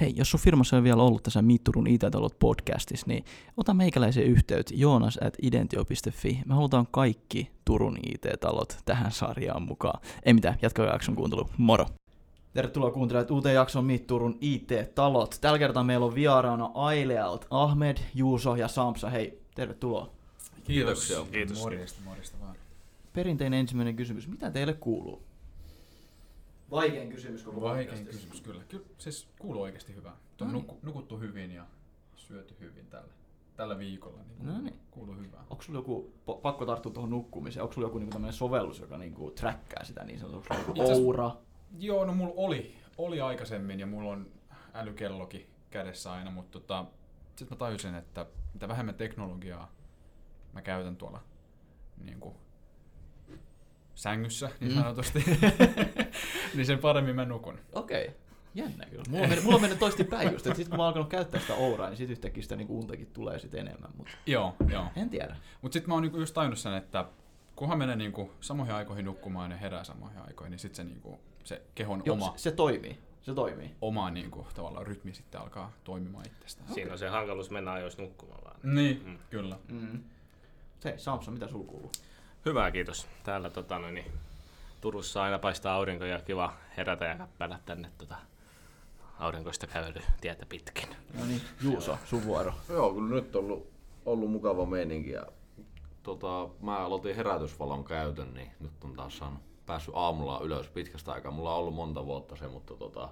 Hei, jos sun firmassa on vielä ollut tässä Mitturun IT-talot podcastissa, niin ota meikäläisen yhteyttä joonas at identio.fi. Me halutaan kaikki Turun IT-talot tähän sarjaan mukaan. Ei mitään, jatkaa jakson kuuntelu. Moro! Tervetuloa kuuntelemaan uuteen jakson Mitturun IT-talot. Tällä kertaa meillä on vieraana Ailealt Ahmed, Juuso ja Samsa. Hei, tervetuloa. Kiitoksia. Kiitos. Morjesta, morjesta vaan. Perinteinen ensimmäinen kysymys. Mitä teille kuuluu? Vaikein kysymys koko Vaikein podcastissa. kysymys kyllä. Kyllä siis kuuluu oikeasti hyvää. On No niin. nukku, nukuttu hyvin ja syöty hyvin tällä, tällä viikolla. Niin No kuuluu, niin. kuuluu hyvää. Onko sulla joku, pakko tarttua tuohon nukkumiseen, onko sulla joku niinku tämmöinen sovellus, joka niinku trackkaa sitä niin sanotusti? Onko sulla joku Oura? Joo, no mulla oli, oli aikaisemmin ja mulla on älykellokin kädessä aina, mutta tota, sitten mä tajusin, että mitä vähemmän teknologiaa mä käytän tuolla niin kuin, sängyssä niin Mm. sanotusti, niin sen paremmin mä nukun. Okei. Jännä kyllä. Mulla on mennyt, mulla on mennyt toisti päin just, että sit kun mä oon alkanut käyttää sitä Ouraa, niin sit yhtäkkiä sitä niinku untakin tulee sit enemmän, mutta Joo, joo. en tiedä. Mutta sitten mä oon niinku just tajunnut sen, että kunhan menee niinku samoihin aikoihin nukkumaan ja herää samoihin aikoihin, niin sitten se, niinku, se kehon Joo, oma, se, se, toimii. Se toimii. oma niinku, tavallaan rytmi sitten alkaa toimimaan itsestään. Siinä on se hankaluus mennä ajoissa nukkumaan vaan. Niin, Mm. kyllä. Mm. Se, Samson, mitä sul kuuluu? Hyvä, kiitos. Täällä tota, noin, niin, Turussa aina paistaa aurinko ja kiva herätä ja käppälä tänne tota, aurinkoista kävelytietä pitkin. No niin, Juuso, sun vuoro. Joo, kyllä nyt on ollut, ollut mukava meininki. Ja, tota, mä aloitin herätysvalon käytön, niin nyt on taas saanut, päässyt aamulla ylös pitkästä aikaa. Mulla on ollut monta vuotta se, mutta tota,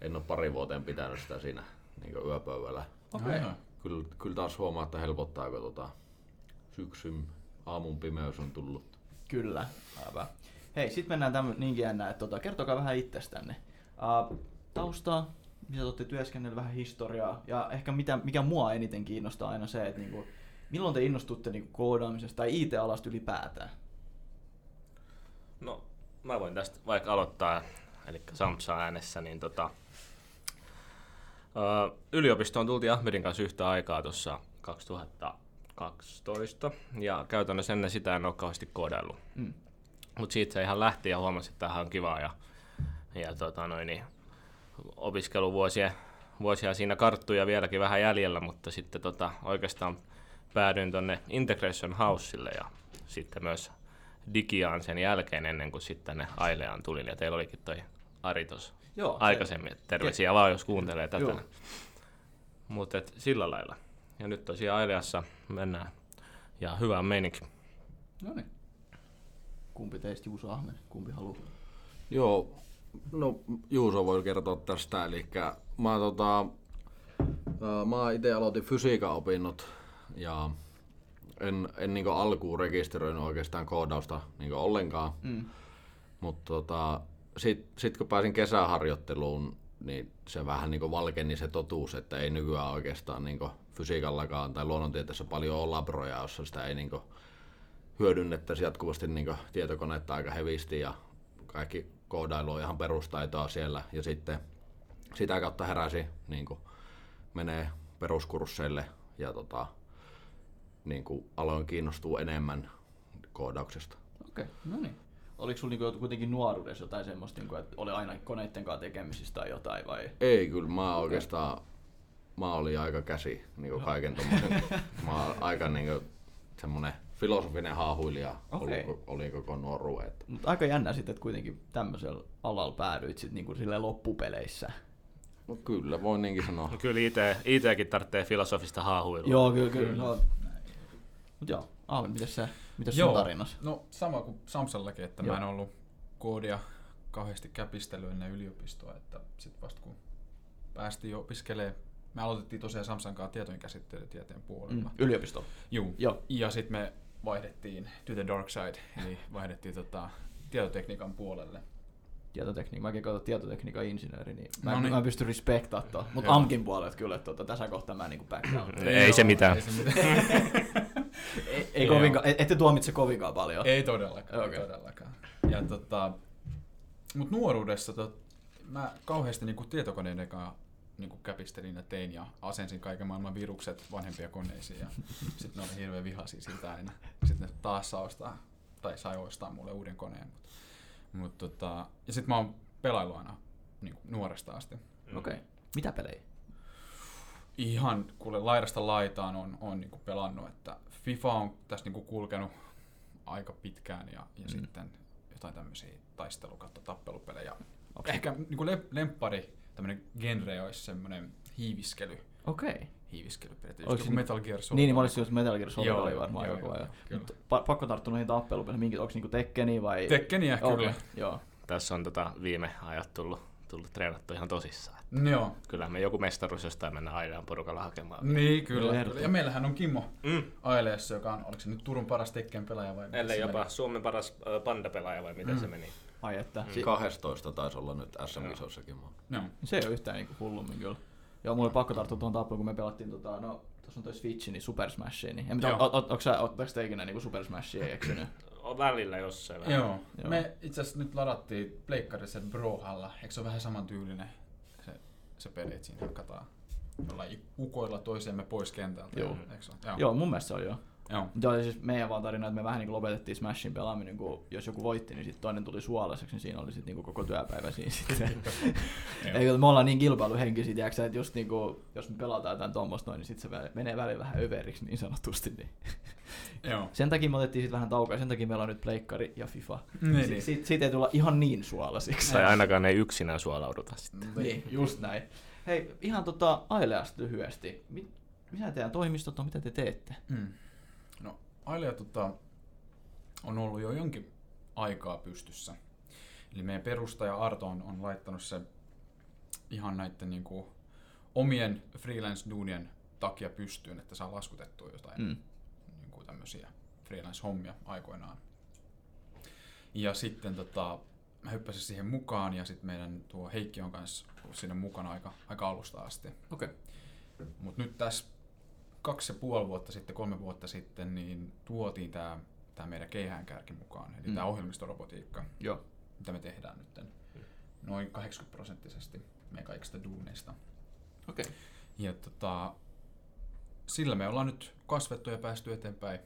en ole pari vuoteen pitänyt sitä siinä niin yöpöydällä. Okei. Joo, joo. Kyllä, kyllä taas huomaa, että helpottaa, kun tota, syksyn aamun pimeys on tullut. Kyllä, aivan. Hei, sit mennään tämmö, niinkin jännä, että tota, kertokaa vähän itsestänne. Uh, taustaa, mitä te olette työskennellyt, vähän historiaa, ja ehkä mitä, mikä mua eniten kiinnostaa aina se, että niinku, milloin te innostutte niinku koodaamisesta tai IT-alasta ylipäätään? No, mä voin tästä vaikka aloittaa, eli Samsa äänessä, niin tota, ö, yliopistoon tultiin Ahmedin kanssa yhtä aikaa tuossa 2012, ja käytännössä ennen sitä en ole kauheasti koodaillut. Mm. Mutta siitä se ihan lähti ja huomasi, että tämähän on kivaa ja, ja tota noin, niin, opiskeluvuosia vuosia siinä karttuja vieläkin vähän jäljellä, mutta sitten tota, oikeastaan päädyin tuonne Integration Houseille ja sitten myös Digiaan sen jälkeen ennen kuin sitten tänne Aileaan tulin ja teillä olikin toi Ari tuossa Joo, se- aikaisemmin, että terveisiä vaan jos kuuntelee tätä. Mutta sillä lailla. Ja nyt tosiaan Aileassa mennään ja hyvä on meininki. No niin. Kumpi teistä Juuso Ahmed? Kumpi haluaa? Joo, no Juuso voi kertoa tästä. Eli mä, tota, mä itse aloitin fysiikan opinnot ja en, en niin alkuun rekisteröinyt oikeastaan koodausta niin ollenkaan. Mm. Mutta tota, sitten sit kun pääsin kesäharjoitteluun, niin se vähän niin valkeni se totuus, että ei nykyään oikeastaan niin fysiikallakaan tai luonnontieteessä paljon ole labroja, jossa sitä ei niin hyödynnettäisi jatkuvasti niin tietokonetta aika hevisti ja kaikki koodailu on ihan perustaitoa siellä. Ja sitten sitä kautta heräsi niin menee peruskursseille ja tota, niin aloin kiinnostua enemmän koodauksesta. Okei, okay. no niin. Oliko sulla niinku kuitenkin nuoruudessa jotain semmoista, niinku, että oli aina koneiden kanssa tekemisissä tai jotain vai? Ei, kyllä mä oikeastaan, mä olin aika käsi niin kaiken tommosen, mä oon aika niin kuin, semmonen filosofinen haahuilija Okei. oli, oli koko nuoruuden. että- Mutta aika jännä sitten, että kuitenkin tämmöisellä alalla päädyit sitten niinku silleen loppupeleissä. No kyllä, voin niinkin sanoa. No kyllä IT, ITkin tarvitsee filosofista haahuilua. Joo, kyllä, kyllä. No. Mut joo, Aamen, mitäs sä, mitäs sun tarinas? No sama kuin Samsallakin, että Joo. mä en ollut koodia kauheasti käpistellyt ennen yliopistoa, että sitten vasta kun päästiin opiskelemaan, me aloitettiin tosiaan Samsan kanssa tietojen käsittelytieteen puolella. Mm, yliopisto. Juu. Joo. Ja sitten me vaihdettiin to the dark side, eli vaihdettiin tota, tietotekniikan puolelle. Tietotekniikka, mäkin katson tietotekniikan insinööri, niin mä, No en, niin. mä en pysty respektaa tuon. Mutta. Amkin puolelta kyllä, että tuota, tässä kohtaa mä niinku background. Ei se mitään. Ei, se mitään. ei, ei kovinkaan, et- ette tuomitse kovinkaan paljon. ei todellakaan, Okei. ei todellakaan. Ja tota, mut nuoruudessa tot, mä kauheasti niinku tietokoneiden kanssa niinku käpistelin ja tein ja asensin kaiken maailman virukset vanhempia koneisiin ja sitten ne oli hirveän vihaisia siitä aina. Sitten ne taas saa ostaa, tai sai ostaa mulle uuden koneen. Mut, mut tota, ja sitten mä oon pelaillut aina niinku nuoresta asti. Okei. Okay. Mitä pelejä? Ihan kuule laidasta laitaan on, on niinku pelannut, että FIFA on tässä niinku kulkenut aika pitkään ja, ja mm. sitten jotain tämmöisiä taistelu- tappelupelejä. Se- Ehkä niinku le- lemppari tämmönen genre olisi semmoinen hiiviskely. Okei. Okay. Hiiviskely periaatteessa. Oliko joku Metal Gear Solid. Niin, niin mä olisin just Metal Gear Solid Joo, oli varmaan joo, aika joo, kova. joo. pa- pakko tarttua noihin tappelupeleihin. Minkä, onko niinku Tekkeni vai? Tekkeniä Okei, kyllä. Joo. Tässä on tota viime ajat tullut, tullut treenattu ihan tosissaan. Joo. Kyllä me joku mestaruus jostain mennä aidaan porukalla hakemaan. Niin, kyllä. Kyllä. Ja meillähän on Kimmo Mm. Aileessa, joka on, oliko se nyt Turun paras Tekken pelaaja vai? Ellei jopa meni? Suomen paras ö, pandapelaaja vai miten Mm. se meni. Ai että. Mm. Si- 12 taisi olla nyt SM-kisoissakin. Joo. se ei ole yhtään niinku hullummin kyllä. Joo, mulla oli pakko tarttua tuohon tappeluun, kun me pelattiin tota, no, tuossa on toi Switch, niin Super Smashia, niin en tiedä, sä, ootteko te ikinä niinku Super Smashia eksynyt? On välillä jossain vähän. Joo. Joo. Me itse asiassa nyt ladattiin pleikkarissa Brohalla. Eikö se ole vähän samantyylinen se, se peli, että siinä hakataan jollain ukoilla toisiamme pois kentältä? Joo. Eikö se? Joo. Joo, mun mielestä se on joo. Joo. Joo, ja siis meidän vaan tarina, että me vähän niin lopetettiin Smashin pelaaminen, kun jos joku voitti, niin sitten toinen tuli suolaiseksi, niin siinä oli sitten niin koko työpäivä siinä sitten. Eikö, me ollaan niin kilpailuhenkisiä, tiedätkö, että just niin kuin, jos me pelataan jotain tuommoista noin, niin sitten se menee välillä vähän överiksi niin sanotusti. Niin. Joo. Sen takia me otettiin sitten vähän taukoa, ja sen takia meillä on nyt Pleikkari ja FIFA. Niin, Si- niin. siitä, siitä ei tulla ihan niin suolaisiksi. Tai ainakaan ei yksinään suolauduta sitten. Niin, just näin. Hei, ihan tota Aileasta lyhyesti. Mi- mitä teidän toimistot on, mitä te teette? Mm. Ailea tota, on ollut jo jonkin aikaa pystyssä. Eli meidän perustaja Arto on, on laittanut se ihan näiden niin kuin, omien freelance-duunien takia pystyyn, että saa laskutettua jotain Mm. niin kuin tämmöisiä freelance-hommia aikoinaan. Ja sitten tota, mä hyppäsin siihen mukaan ja sitten meidän tuo Heikki on kanssa ollut siinä mukana aika, aika alusta asti. Okei. Mutta nyt tässä kaksi ja puoli vuotta sitten, kolme vuotta sitten, niin tuotiin tämä tää meidän keihäänkärki mukaan, eli Mm. tämä ohjelmistorobotiikka, Joo. mitä me tehdään nyt noin 80 prosenttisesti meidän kaikista duuneista. Okei. Ja tota, sillä me ollaan nyt kasvettu ja päästy eteenpäin,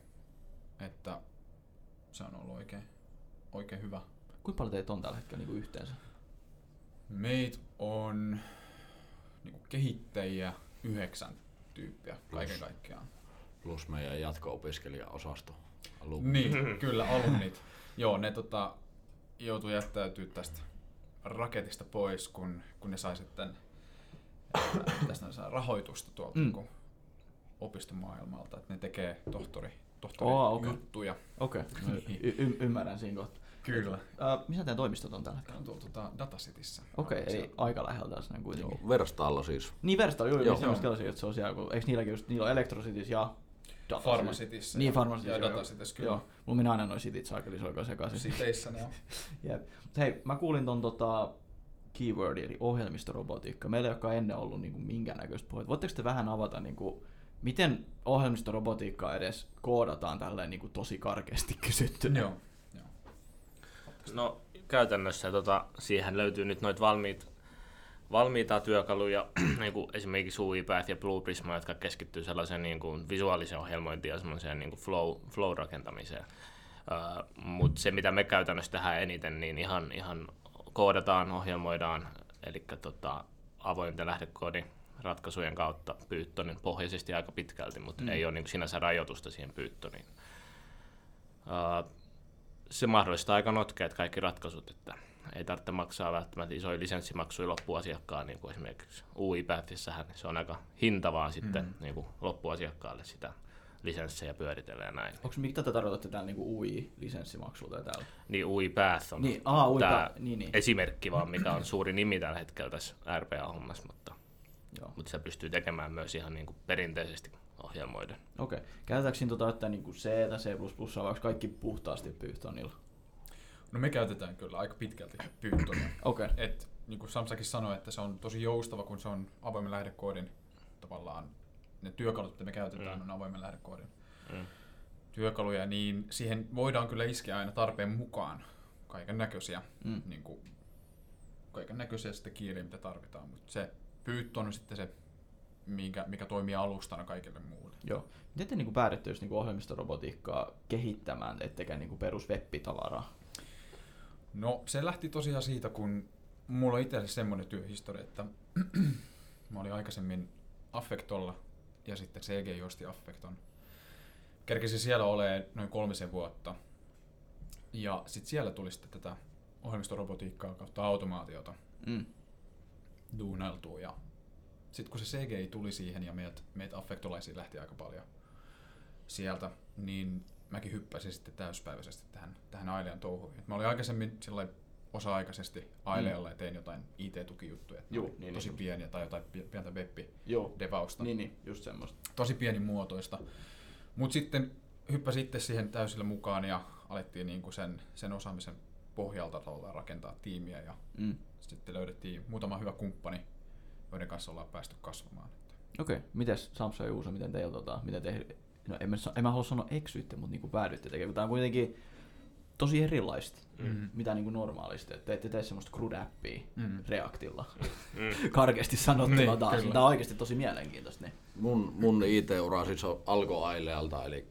että se on ollut oikein, oikein hyvä. Kuinka paljon teitä on tällä hetkellä niin kuin yhteensä? Meitä on niin kehittäjiä yhdeksän tyyppiä kaiken kaikkiaan. Plus meidän jatko-opiskelijaosasto. Alumni. Niin, kyllä, alumnit. Joo, ne tota, joutuu jättäytyä tästä raketista pois, kun, kun ne sai sitten ää, tästä saa rahoitusta tuolta Mm. mm. opistomaailmalta, että ne tekee tohtori, tohtori Oo, okei. juttuja. Okei, okay. y- y- ymmärrän siinä kohtaa. Kyllä. Uh, missä teidän toimistot on tällä hetkellä? On tuolla tota, Datacitissä. Okei, okay, eli aika läheltä tässä näin kuitenkin. Joo, Verstaalla siis. Niin Versta, joo, Joo. joo. Joo. Kelasin, että se on siellä, kun, eikö niilläkin just, niillä on Electrocities ja Data Pharmacityssä Niin, ja- Pharmacities, ja joo, Datacityssä, Joo, kyllä. mulla menee aina noin sitit saakeli, se oikein sekaisin. Siteissä ne on. Jep. Mut hei, mä kuulin ton tota, keywordin, eli ohjelmistorobotiikka. Meillä ei olekaan ennen ollut niin minkäännäköistä puhetta. Voitteko te vähän avata, niin kuin, miten ohjelmistorobotiikkaa edes koodataan tälleen niin kuin tosi karkeasti kysytty? Joo. No käytännössä tota, siihen löytyy nyt noita valmiit, valmiita työkaluja, niin kuin esimerkiksi UiPath ja Blue Prisma, jotka keskittyy sellaiseen niin kuin visuaaliseen ohjelmointiin ja semmoiseen niin kuin flow, flow-rakentamiseen. Uh, Mutta se, mitä me käytännössä tehdään eniten, niin ihan, ihan koodataan, ohjelmoidaan, eli tota, avointen lähdekoodin ratkaisujen kautta Pythonin pohjaisesti aika pitkälti, mutta mm. ei ole niin kuin sinänsä rajoitusta siihen Pythoniin. Uh, se mahdollistaa aika notkeat kaikki ratkaisut, että ei tarvitse maksaa välttämättä isoja lisenssimaksuja loppuasiakkaan, niin kuin esimerkiksi UI-päättissähän se on aika hintavaa sitten Mm. niin kuin loppuasiakkaalle sitä lisenssejä pyöritellä ja näin. Onko mitä te tarkoitatte täällä niin UI-lisenssimaksulta täällä? Niin UI-Path on Niin, aa, UI tää niin, niin. esimerkki vaan, mikä on suuri nimi tällä hetkellä tässä RPA-hommassa, mutta, Joo. mutta se pystyy tekemään myös ihan niin kuin perinteisesti ohjelmoiden. Okei. Okay. Käytetäänkö siinä tota, että niin kuin C tai C++ vai kaikki puhtaasti Pythonilla? No me käytetään kyllä aika pitkälti Pythonia. Okei. Okay. Et, niin kuin Samsakin sanoi, että se on tosi joustava, kun se on avoimen lähdekoodin tavallaan ne työkalut, mitä me käytetään, Mm. on avoimen lähdekoodin Mm. työkaluja, niin siihen voidaan kyllä iskeä aina tarpeen mukaan kaiken näköisiä, Mm. niin kuin, kaiken näköisiä sitten kieliä, mitä tarvitaan, mutta se Python on sitten se, mikä, mikä toimii alustana kaikille muulle. Joo. Miten te niin kuin päädytte just niin kuin ohjelmistorobotiikkaa kehittämään, ettekä niin kuin perus? No se lähti tosiaan siitä, kun mulla on itselle semmoinen työhistoria, että aikaisemmin Affectolla ja sitten CG osti Affecton. Kerkesi siellä olemaan noin kolmisen vuotta. Ja sitten siellä tuli sitten tätä ohjelmistorobotiikkaa kautta automaatiota Mm. duunailtua. Ja sitten kun se CGI tuli siihen ja meitä, meitä affektolaisia lähti aika paljon sieltä, niin mäkin hyppäsin sitten täyspäiväisesti tähän, tähän Ailean touhuihin. Et Mä olin aikaisemmin sillai osa-aikaisesti Ailealla ja tein jotain IT-tukijuttuja. Juu, oli niin, tosi niin. pieniä tai jotain pie- pientä webbi Joo. devausta. Niin, niin, just semmoista. Tosi pienimuotoista. Mutta sitten hyppäsin itse siihen täysillä mukaan ja alettiin niinku sen, sen osaamisen pohjalta rakentaa tiimiä ja Mm. sitten löydettiin muutama hyvä kumppani, joiden kanssa ollaan päästy kasvamaan. Okei, okay. mites Samson ja Juuso, miten teillä tota, miten te, no en mä, en mä halua sanoa eksyitte, mutta niinku päädyitte tekemään, kun tää on kuitenkin tosi erilaista, Mm. mitä niinku normaalisti, että te ette tee semmoista crude-appia Mm. Reactilla, Mm. karkeasti sanottuna Niin, taas, tää on oikeasti tosi mielenkiintoista. Niin. Mun, mun IT-ura siis alkoi Ailealta, eli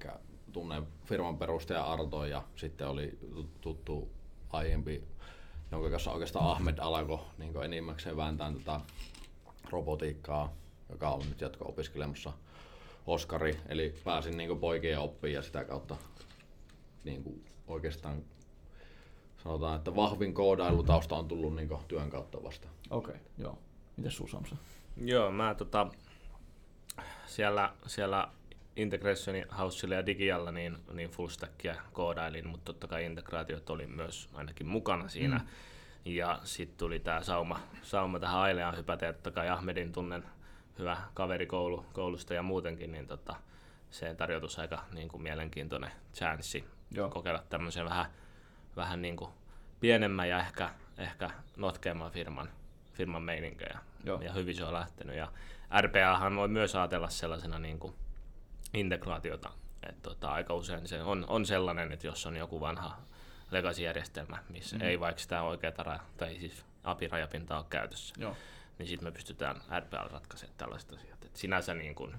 tunnen firman perustaja Arto ja sitten oli tuttu aiempi, jonka kanssa oikeastaan Ahmed alkoi niin enimmäkseen vääntää tätä robotiikkaa, joka on nyt jatko-opiskelemassa Oskari, eli pääsin niin poikien oppiin ja sitä kautta niin kuin oikeastaan sanotaan, että vahvin koodailutausta on tullut niin työn kautta vasta. Okei, okay, joo. Mites sun Samson? Joo, mä tota, siellä, siellä Integration Housella ja Digialla niin, niin full stackia koodailin, mutta totta kai integraatiot oli myös ainakin mukana siinä. Mm. Ja sitten tuli tämä sauma, sauma tähän Aileaan hypätä, ja totta kai Ahmedin tunnen hyvä kaveri koulu, koulusta ja muutenkin, niin tota, se tarjotus aika niin kuin mielenkiintoinen chanssi Joo. kokeilla tämmöisen vähän, vähän niin kuin pienemmän ja ehkä, ehkä notkeamman firman, firman meininköjä. Joo. Ja hyvin se on lähtenyt. Ja RPAhan voi myös ajatella sellaisena niin kuin integraatiota. Et tota, aika usein se on, on sellainen, että jos on joku vanha legacy-järjestelmä, missä mm-hmm. ei vaikka sitä oikeaa ra- tai siis API-rajapintaa ole käytössä, Joo. niin sitten me pystytään RPA ratkaisemaan tällaiset asiat. Et sinänsä niin kuin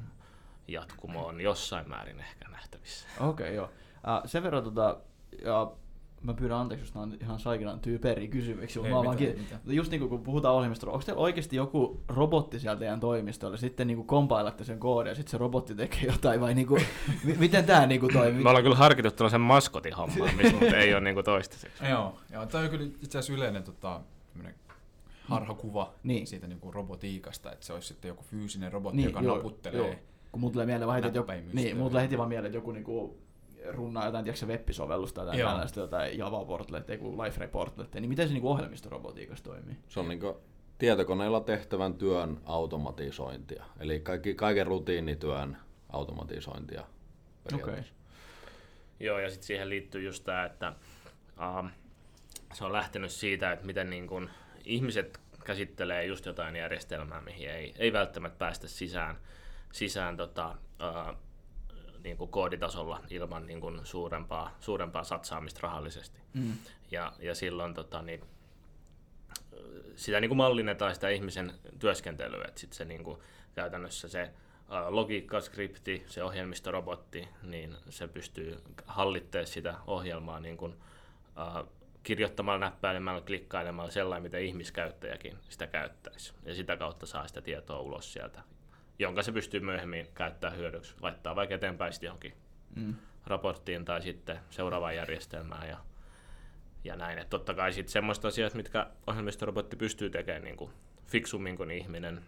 jatkumo on jossain määrin ehkä nähtävissä. Okei, okay, joo. Uh, sen verran tota, ja mä pyydän anteeksi, jos nämä on ihan saikinan tyyperiä kysymyksiä, mutta mä mitään, vaan mitään. ki- just niin kuin kun puhutaan ohjelmistolla, onko teillä oikeasti joku robotti siellä teidän toimistolla, sitten niin kuin kompailatte sen koodin ja sitten se robotti tekee jotain, vai niin kuin, mi- miten tämä niin kuin toimii? Me ollaan kyllä harkittu tällaisen maskotin homman, missä mutta ei ole niin kuin toistaiseksi. Joo, joo tämä on kyllä itse asiassa yleinen tota, harhakuva Niin. siitä niin kuin robotiikasta, että se olisi sitten joku fyysinen robotti, Niin, joka joo, naputtelee. joo. Kun mulla tulee mieleen vaan heti, että joku, niin, mulla heti vaan mieleen, että joku niinku runnaa jotain, tiedätkö, web-sovellusta tai Joo. tällaista, jotain Java Portlet, joku Life Report, niin miten se niinku ohjelmistorobotiikassa toimii? Se on niin tietokoneella tehtävän työn automatisointia. Eli kaikki, kaiken rutiinityön automatisointia. periaatteessa. Joo, ja sitten siihen liittyy just tämä, että um, se on lähtenyt siitä, että miten niin kun ihmiset käsittelee just jotain järjestelmää, mihin ei, ei välttämättä päästä sisään, sisään tota, uh, niin kuin kooditasolla ilman niin kuin suurempaa, suurempaa satsaamista rahallisesti. Mm. Ja, ja silloin tota, niin, sitä niin kuin mallinnetaan sitä ihmisen työskentelyä, että sitten se niin kuin, käytännössä se ä, logiikkaskripti, se ohjelmistorobotti, niin se pystyy hallittemaan sitä ohjelmaa niin kuin, ä, kirjoittamalla, näppäilemällä, klikkailemalla sellainen, mitä ihmiskäyttäjäkin sitä käyttäisi. Ja sitä kautta saa sitä tietoa ulos sieltä, jonka se pystyy myöhemmin käyttämään hyödyksi, laittaa vaikka eteenpäin sitten johonkin Mm. raporttiin tai sitten seuraavaan järjestelmään ja, ja näin. Et totta kai sitten semmoiset asiat, mitkä ohjelmistorobotti pystyy tekemään niin kuin fiksummin kuin ihminen,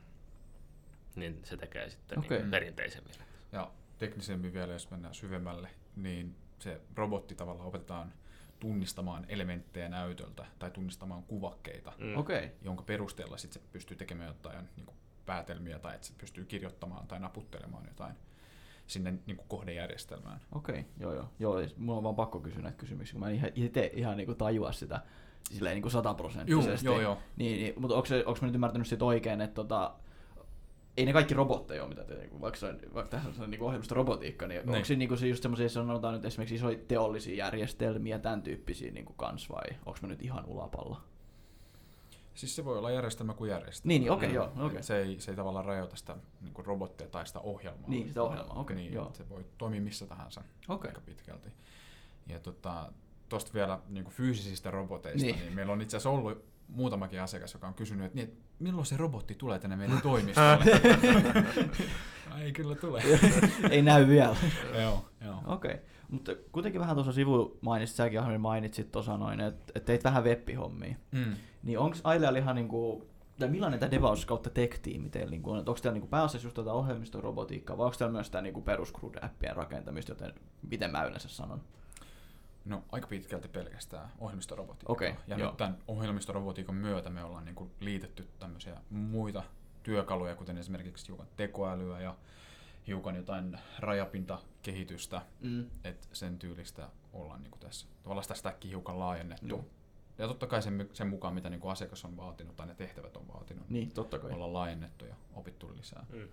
niin se tekee sitten Okei. niin perinteisemmin. Ja teknisemmin vielä, jos mennään syvemmälle, niin se robotti tavallaan opetetaan tunnistamaan elementtejä näytöltä tai tunnistamaan kuvakkeita, Mm. Okei. Okay. jonka perusteella sitten se pystyy tekemään jotain niin kuin päätelmiä tai että se pystyy kirjoittamaan tai naputtelemaan jotain sinne niin kuin kohdejärjestelmään. Okei, joo joo. Joo, ja mulla on vaan pakko kysyä näitä kysymyksiä, kun mä en ihan, itse ihan niinku tajua sitä silleen niinku sataprosenttisesti. Joo, joo, joo. Niin, niin, mutta onko, onko mä nyt ymmärtänyt siitä oikein, että tota, ei ne kaikki robotteja ole, mitä te, niinku, vaikka, se on, vaikka tässä on niinku ohjelmista robotiikka, niin, Niin. onko se niinku se just semmoisia, sanotaan nyt esimerkiksi isoja teollisia järjestelmiä, tämän tyyppisiä niinku kans vai onko mä nyt ihan ulapalla? Siis se voi olla järjestelmä kuin järjestelmä. Niin, niin okei, Mm. joo. Et Se, ei, se ei tavallaan rajoita sitä niin kuin robottia tai sitä ohjelmaa. Niin, sitä ohjelmaa, okei, niin, joo. Se voi toimia missä tahansa Okei. aika pitkälti. Ja tota, tuosta vielä niin kuin fyysisistä roboteista, Niin. niin. meillä on itse asiassa ollut muutamakin asiakas, joka on kysynyt, että, niin, että milloin se robotti tulee tänne meidän toimistolle. Ei kyllä tule. Ei näy vielä. joo, joo. Okei, okay. mutta kuitenkin vähän tuossa sivu mainitsit, säkin mainitsit tuossa noin, että et teit vähän web-hommia. Mm. Niin onko Ailealla ihan niinku, tai millainen tämä devaus kautta tech-tiimi teillä, niinku, on? onko teillä niinku pääasiassa just tätä ohjelmistorobotiikkaa, vai onko teillä myös tämä niinku perus appien rakentamista, joten miten mä yleensä sanon? No aika pitkälti pelkästään ohjelmistorobotiikkaa. Okei, ja joo. nyt tämän ohjelmistorobotiikan myötä me ollaan niin kuin liitetty tämmöisiä muita työkaluja, kuten esimerkiksi hiukan tekoälyä ja hiukan jotain rajapintakehitystä, Mm. että sen tyylistä ollaan niin kuin tässä. Tavallaan sitä hiukan laajennettu. Joo. Ja totta kai sen, sen mukaan, mitä niin kuin asiakas on vaatinut tai ne tehtävät on vaatinut, Niin, totta kai. ollaan laajennettu ja opittu lisää. Mm.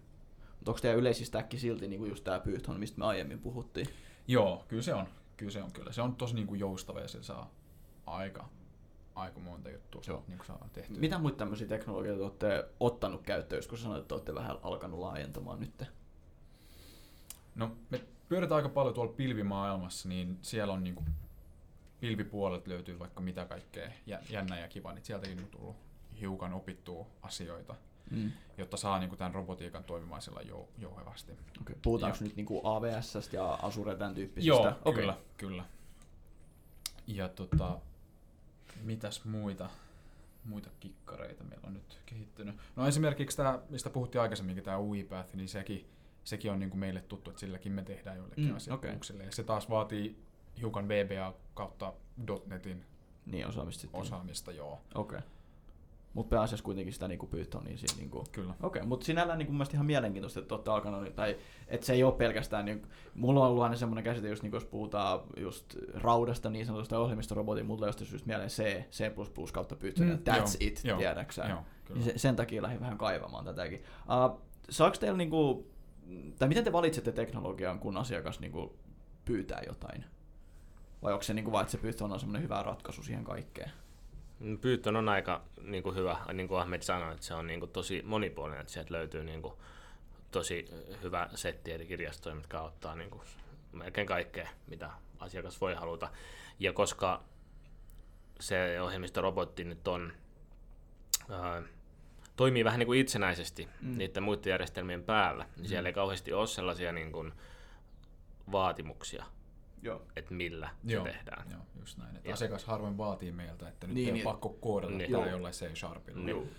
Mutta onko teidän yleisistä äkki silti niinku just tämä Python, mistä me aiemmin puhuttiin? Joo, kyllä se on. Kyllä se on kyllä. Se on tosi niin kuin joustava ja se saa aika, aika monta juttua Joo. niin kuin saa tehtyä. Mitä muita tämmöisiä teknologioita olette ottanut käyttöön, jos kun sanoit, että olette vähän alkanut laajentamaan nyt? No, me pyöritään aika paljon tuolla pilvimaailmassa, niin siellä on niinku pilvipuolelta löytyy vaikka mitä kaikkea jä- jännää ja kivaa, niin sieltäkin on tullut hiukan opittua asioita, Mm. jotta saa niinku tämän robotiikan toimimaan sillä jou- jouhevasti. Okay. Puhutaanko Joo. nyt niinku AWS ja Azure tämän tyyppisistä? Joo, Okei. kyllä, kyllä. Ja tota, mitäs muita, muita kikkareita meillä on nyt kehittynyt? No esimerkiksi tämä, mistä puhuttiin aikaisemminkin, tämä UiPath, niin sekin, sekin on niinku meille tuttu, että silläkin me tehdään joillekin Mm, asiakkuuksille. Ja se taas vaatii hiukan VBA kautta .NETin Niin, osaamista sitten. osaamista, joo. Okei. Okay. Mutta pääasiassa kuitenkin sitä niinku Pythonia siinä niinku... Kyllä. Okei, okay, mutta sinällään niinku mun mielestä ihan mielenkiintoista, että olette alkanut, tai että se ei ole pelkästään, niin, mulla on ollut aina semmoinen käsite, just niin jos puhutaan just raudasta niin sanotusta ohjelmistorobotin, mulla just just mieleen C, C++ kautta Python, Mm, mm, that's joo, it, joo, tiedäksä. Joo, kyllä. Niin se, sen takia lähdin vähän kaivamaan tätäkin. Uh, saako teillä niinku, tai miten te valitsette teknologian, kun asiakas niinku pyytää jotain? Vai onko se niinku vaan, että se Python on semmoinen hyvä ratkaisu siihen kaikkeen? Python on aika niin kuin hyvä, niin kuin Ahmed sanoi, että se on niin kuin tosi monipuolinen, että sieltä löytyy niin kuin tosi hyvä setti eri kirjastoja, mitkä auttaa niin kuin melkein kaikkea, mitä asiakas voi haluta. Ja koska se ohjelmistorobotti nyt on, ää, toimii vähän niin kuin itsenäisesti Mm. mm. niiden muiden järjestelmien päällä, niin siellä ei kauheasti ole sellaisia niin kuin vaatimuksia, Joo. että millä Joo, se tehdään. Joo, just näin. Että asiakas harvoin vaatii meiltä, että nyt Niin, niin, ei niin. ole pakko koodata Niin. niin. Tämä jollain C-sharpilla. Niin.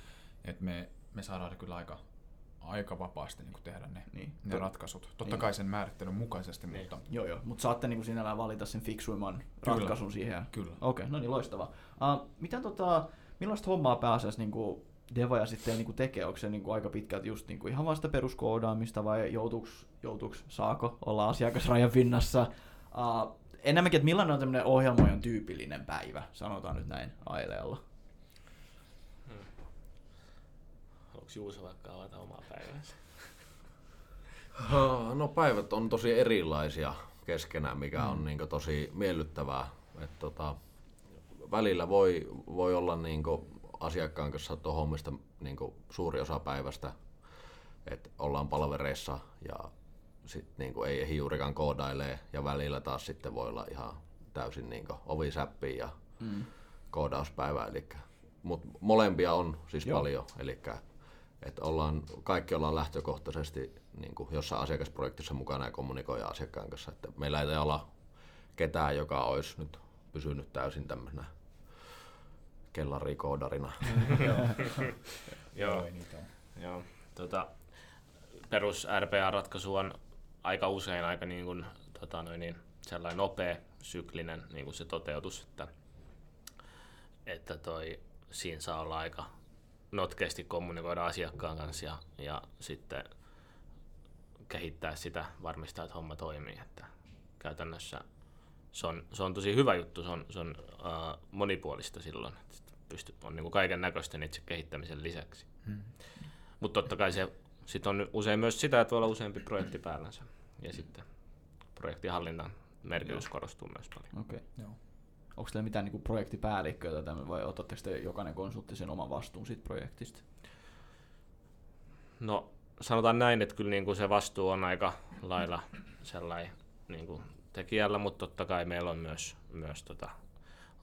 Et me, me saadaan kyllä aika, aika vapaasti niin tehdä ne, Niin. ne To- ratkaisut. Totta Niin. kai sen määrittelyn mukaisesti, Niin. mutta Joo, joo. Mutta saatte niinku sinällään valita sen fiksuimman Kyllä. ratkaisun siihen. kyllä. Okei, okay, no niin loistavaa. Uh, miten tota, millaista hommaa pääasiassa niinku devaja sitten niinku tekee? Onko se niinku aika pitkälti just niinku ihan vasta peruskoodaamista vai joutuuks, saako olla asiakasrajan pinnassa? Uh, enemmänkin, että millainen on tämmöinen ohjelmoijan tyypillinen päivä, sanotaan nyt näin aileella. Haluatko Juuso vaikka avata omaa päiväänsä? No päivät on tosi erilaisia keskenään, mikä on niin tosi miellyttävää. Et tota, välillä voi, voi olla niin asiakkaan kanssa hommista niin suuri osa päivästä, että ollaan palvereissa ja sit niin ei ehdi juurikaan koodailee ja välillä taas sitten voi olla ihan täysin niin ovisäppiä ja Mm. koodauspäivä. Eli, mutta molempia on siis Joo. Joo. paljon. Eli että ollaan, kaikki ollaan lähtökohtaisesti niin kuin jossain asiakasprojektissa mukana ja kommunikoidaan asiakkaan kanssa. Että meillä ei olla ketään, joka olisi nyt pysynyt täysin tämmöisenä kellarikoodarina. Joo. niitä ole. Joo, tota, perus RPA-ratkaisu on aika usein aika niin kuin, tota noin, niin, sellainen nopea, syklinen niin kuin se toteutus, että, että toi, siinä saa olla aika notkeasti kommunikoida asiakkaan kanssa ja, ja sitten kehittää sitä, varmistaa, että homma toimii. Että käytännössä se on, se on tosi hyvä juttu, se on, se on uh, monipuolista silloin, että pystyt, on niin kaiken näköisten itse kehittämisen lisäksi. Hmm. Mutta totta kai se sit on usein myös sitä, että voi olla useampi projekti päällänsä. Ja sitten projektihallinnan merkitys Joo. korostuu myös paljon. Okei. Okay. Joo. Onko teillä mitään niinku projektipäällikköä tai vai otatteko te jokainen konsultti sen oman vastuun siitä projektista? No sanotaan näin, että kyllä niin kuin se vastuu on aika lailla sellainen niin kuin tekijällä, mutta totta kai meillä on myös, myös tota,